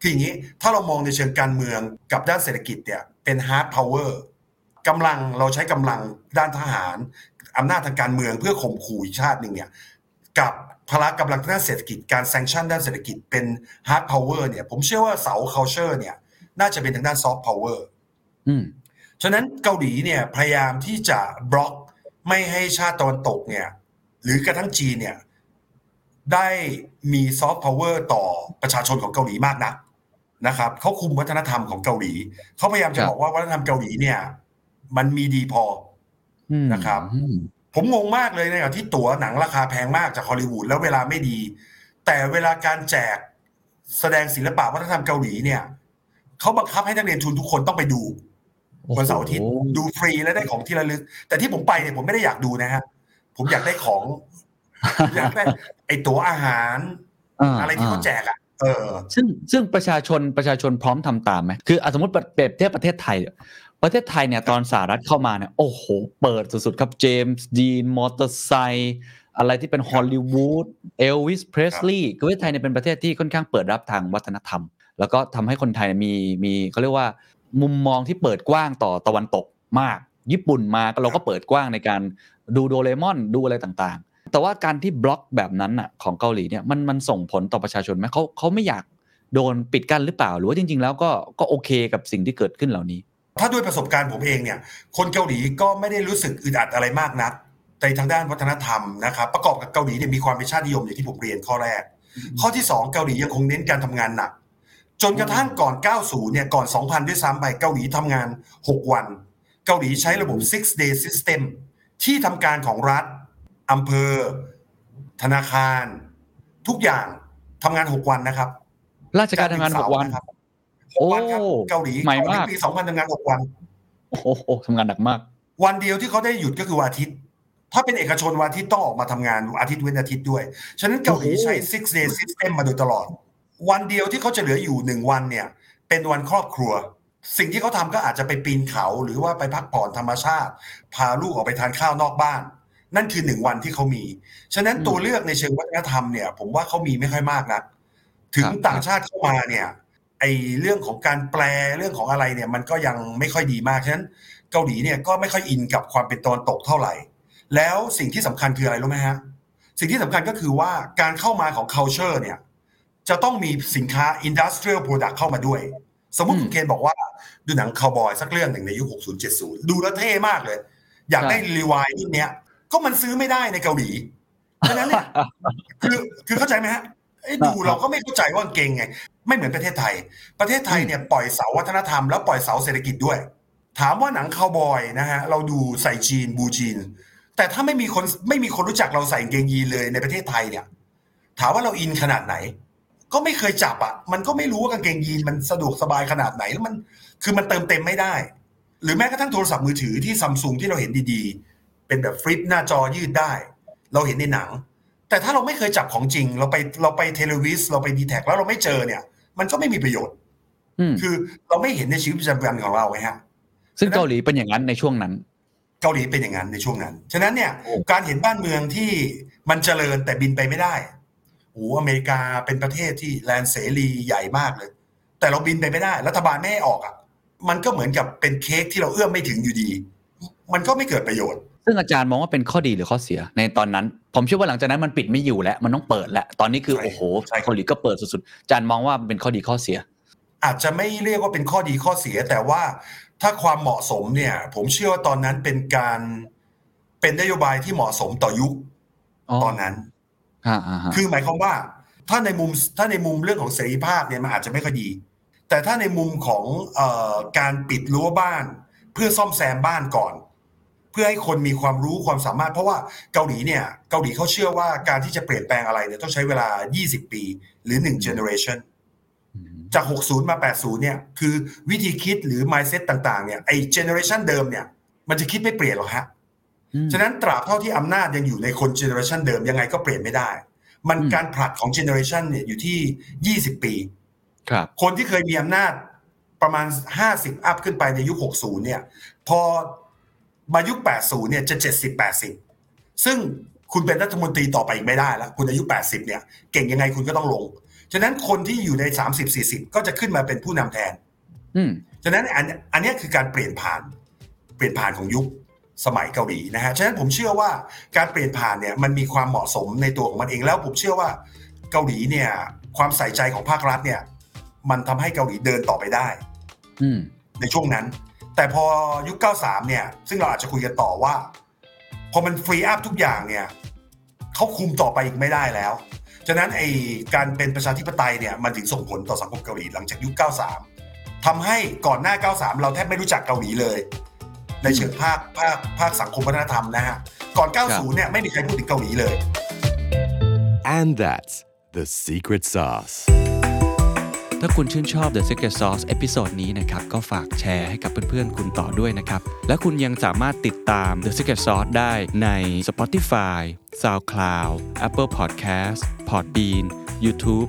คืออย่างนี้ถ้าเรามองในเชิงการเมืองกับด้านเศรษฐกิจเนี่ยเป็น hard power กำลังเราใช้กำลังด้านทหารอำนาจทางการเมืองเพื่อข่มขู่อีกชาติหนึ่งเนี่ยกับพละกำลังด้านเศรษฐกิจการ sanction ด้านเศรษฐกิจเป็น hard power เนี่ยผมเชื่อว่าเสา culture เนี่ยน่าจะเป็นทางด้าน soft powerอืมฉะนั้นเกาหลีเนี่ยพยายามที่จะบล็อก ไม่ให้ชาติตะวันตกเนี่ยหรือกระทั่งจีนเนี่ยได้มี soft power ต่อประชาชนของเกาหลีมากนักนะครับเขาคุมวัฒนธรรมของเกาหลีเขาพยายามจะบอกว่าวัฒนธรรมเกาหลีเนี่ย มันมีดีพอนะครับ ผมงงมากเลยเนี่ยที่ตั๋วหนังราคาแพงมากจากฮอลลีวูดแล้วเวลาไม่ดี แต่เวลาการแจกแสดงศิลปะวัฒนธรรมเกาหลีเนี่ยเขาบังคับให้นักเรียนทุนทุกคนต้องไปดู วันเสาร์อาทิตย์ดูฟรีและได้ของที่ระลึก แต่ที่ผมไปเนี่ยผมไม่ได้อยากดูนะฮะผมอยากได้ของอยากได้ไอตั๋วอาหารอ่าอะไรที่เขาแจกอะเออซึ่งซึ่งประชาชนประชาชนพร้อมทำตามไหมคืออะสมมติเปรียบเทียบประเทศไทย ประเทศไทยเนี่ยตอนสหรัฐเข้ามาเนี่ยโอ้โห เปิดสุดๆครับเจมส์ดีนมอเตอร์ไซค์อะไรที่เป็นฮอลลีวูดเอลวิสเพรสลีย์ประเทศไทยเนี่ยเป็นประเทศที่ค่อนข้างเปิดรับทางวัฒนธรรม แล้วก็ทำให้คนไทยเนี่ยมีมีเขาเรียกว่า มุมมองที่เปิดกว้างต่อตะวันตกมาก ญี่ปุ่นมากเราก็เปิดกว้างในการดูโดเรมอนดูอะไรต่างๆ แต่ว่าการที่บล็อกแบบนั้นน่ะของเกาหลีเนี่ยมันมันส่งผลต่อประชาชนไหมเขาเขาไม่อยากโดนปิดกั้นหรือเปล่า หรือว่าจริง ๆ แล้วก็ก็โอเคกับสิ่งที่เกิดขึ้นเหล่านี้ ถ้าด้วยประสบการณ์ผมเองเนี่ย คนเกาหลีก็ไม่ได้รู้สึกอึดอัดอะไรมากนักในทางด้านวัฒนธรรมนะครับประกอบกับเกาหลีเนี่ยมีความเป็นชาตินิยมอย่างที่ผมเรียนข้อแรก ข้อที่ 2 เกาหลียังคงเน้นการทำงานหนัก จนกระทั่งก่อน 90 เนี่ย ก่อน 2000 ด้วยซ้ำไปเกาหลีทำงาน 6 วัน เกาหลีใช้ระบบ six day system ที่ทำการของรัฐอำเภอ ธนาคาร ทุกอย่างทำงาน 6 วันนะครับ ราชการทำงานหกวันครับหกวันครับโอ้เกาหลีใหม่มากก่อนปี 2000ทำงาน 6 วัน โอ้โหทำงานหนักมาก วันเดียวที่เขาได้หยุดก็คือวันอาทิตย์ ถ้าเป็นเอกชนวันอาทิตย์ต้องออกมาทำงานอาทิตย์เว้นอาทิตย์ด้วย ฉะนั้นเกาหลีโอ้โหใช้ six day system มาโดยตลอด วันเดียวที่เขาจะเหลืออยู่หนึ่งวันเนี่ย เป็นวันครอบครัว สิ่งที่เขาทำก็อาจจะไปปีนเขาหรือว่าไปพักผ่อนธรรมชาติ พาลูกออกไปทานข้าวนอกบ้าน นั่นคือหนึ่งวันที่เขามี ฉะนั้นตัวเลือกในเชิงวัฒนธรรมเนี่ยผมว่าเขามีไม่ค่อยมากนะถึงครับต่างชาติเข้ามาเนี่ยไอเรื่องของการแปลเรื่องของอะไรเนี่ยมันก็ยังไม่ค่อยดีมากฉะนั้น เกาหลีเนี่ยก็ไม่ค่อยอินกับความเป็นตะวันตกเท่าไหร่ แล้วสิ่งที่สำคัญคืออะไรรู้ไหมฮะสิ่งที่สำคัญก็คือว่าการเข้ามาของ culture เนี่ย จะต้องมีสินค้า industrial product เข้ามาด้วย สมมติอืมคุณเคนบอกว่า ดูหนังคาวบอยสักเรื่องหนึ่งในยุค 60 70 ดูแล้วเท่มากเลย อยากได้ใช่รีวายรุ่นเนี้ย ก็มันซื้อไม่ได้ในเกาหลีฉะนั้นเนี่ยคือคือเข้าใจไหมฮะไอ้ดูอ่าเราก็ไม่เข้าใจว่ามันเก่งไง ไม่เหมือนประเทศไทย ประเทศไทยเนี่ยปล่อยเสาวัฒนธรรมแล้วปล่อยเสาเศรษฐกิจด้วย ถามว่าหนังคาวบอยนะฮะเราดูใส่จีนบูจีน แต่ถ้าไม่มีคนไม่มีคนรู้จักเราใส่กางเกงยีนเลยในประเทศไทยเนี่ย ถามว่าเราอินขนาดไหน ก็ไม่เคยจับอะ มันก็ไม่รู้ว่ากางเกงยีนมันสะดวกสบายขนาดไหนแล้วมัน คือมันเติมเต็มไม่ได้ หรือแม้กระทั่งโทรศัพท์มือถือที่ซัมซุงที่เราเห็นดีๆ เป็นแบบฟลิปหน้าจอยืดได้ เราเห็นในหนัง แต่ถ้าเราไม่เคยจับของจริง เราไปเราไปเทเลวิสเราไปดีแท็แล้วเราไม่เจอเนี่ย มันก็ไม่มีประโยชน์อืมคือเราไม่เห็นในชีวิตประจำวันของเราไงฮะ ซึ่งเกาหลีเป็นอย่างนั้นในช่วงนั้น เกาหลีเป็นอย่างนั้นในช่วงนั้น ฉะนั้นเนี่ยโอ้การเห็นบ้านเมืองที่มันเจริญแต่บินไปไม่ได้ โอ้โหอเมริกาเป็นประเทศที่แลนด์เสรีใหญ่มากเลย แต่เราบินไปไม่ได้ รัฐบาลไม่ให้ออกอะมันก็เหมือนกับเป็นเค้กที่เราเอื้อมไม่ถึงอยู่ดี มันก็ไม่เกิดประโยชน์ ซึ่งอาจารย์มองว่าเป็นข้อดีหรือข้อเสีย ในตอนนั้น ผมเชื่อว่าหลังจากนั้นมันปิดไม่อยู่แล้ว มันต้องเปิดแล้วตอนนี้คือใช่โอ้โหใช่ครับเกาหลีก็เปิดสุดๆอาจารย์มองว่ามันเป็นข้อดีข้อเสีย อาจจะไม่เรียกว่าเป็นข้อดีข้อเสีย แต่ว่าถ้าความเหมาะสมเนี่ย ผมเชื่อว่าตอนนั้นเป็นการเป็นนโยบายที่เหมาะสมต่อยุคอ๋อตอนนั้นอ่าอ่าฮะ คือหมายความว่าถ้าในมุมถ้าในมุมเรื่องของเสรีภาพเนี่ยมันอาจจะไม่ค่อยดี แต่ถ้าในมุมของเอ่อการปิดรั้วบ้าน เพื่อซ่อมแซมบ้านก่อน เพื่อให้คนมีความรู้ความสามารถ เพราะว่าเกาหลีเนี่ยเกาหลีเขาเชื่อว่าการที่จะเปลี่ยนแปลงอะไรเนี่ยต้องใช้เวลา 20 ปี หรือ 1 generation จาก 60 มา 80 เนี่ย คือวิธีคิดหรือ mindset ต่าง ๆ เนี่ย ไอ้ generation เดิมเนี่ย มันจะคิดไม่เปลี่ยนหรอกฮะอืม ฉะนั้นตราบเท่าที่อำนาจยังอยู่ในคน generation เดิมยังไงก็เปลี่ยนไม่ได้ มันอืมการผลัดของ generation เนี่ยอยู่ที่20ปี ครับ คนที่เคยมีอำนาจประมาณ50อัพขึ้นไปในยุค60เนี่ย พอมายุค80เนี่ยจะ70 80ซึ่งคุณเป็นรัฐมนตรีต่อไปอีกไม่ได้แล้ว คุณอายุ 80 เนี่ย เก่งยังไงคุณก็ต้องลง ฉะนั้นคนที่อยู่ใน 30 40 ก็จะขึ้นมาเป็นผู้นำแทน อืมฉะนั้นอันอันเนี้ยคือการเปลี่ยนผ่าน เปลี่ยนผ่านของยุค สมัยเกาหลีนะฮะ ฉะนั้นผมเชื่อว่าการเปลี่ยนผ่านเนี่ยมันมีความเหมาะสมในตัวของมันเองแล้วผมเชื่อว่าเกาหลีเนี่ยความใส่ใจของภาครัฐเนี่ย มันทำให้เกาหลีเดินต่อไปได้ อืมในช่วงนั้น แต่พอยุค 93 เนี่ย ซึ่งเราอาจจะคุยกันต่อว่า พอมันฟรีอัพทุกอย่างเนี่ยเขาคุมต่อไปอีกไม่ได้แล้ว ฉะนั้นไอการเป็นประชาธิปไตยเนี่ยมันถึงส่งผลต่อสังคมเกาหลีหลังจากยุค 93ทำให้ก่อนหน้า 93 เราแทบไม่รู้จักเกาหลีเลย ในเชิงภาคภาคภาคสังคมวัฒนธรรมนะฮะ ก่อน 90 เนี่ยไม่มีใครพูดถึงเกาหลีเลย And that's the secret sauce. ถ้าคุณชื่นชอบ The Secret Sauce episode นี้นะครับ ก็ฝากแชร์ให้กับเพื่อนๆ คุณต่อด้วยนะครับ และคุณยังสามารถติดตาม The Secret Sauce ได้ใน Spotify, SoundCloud, Apple Podcast, Podbean, YouTube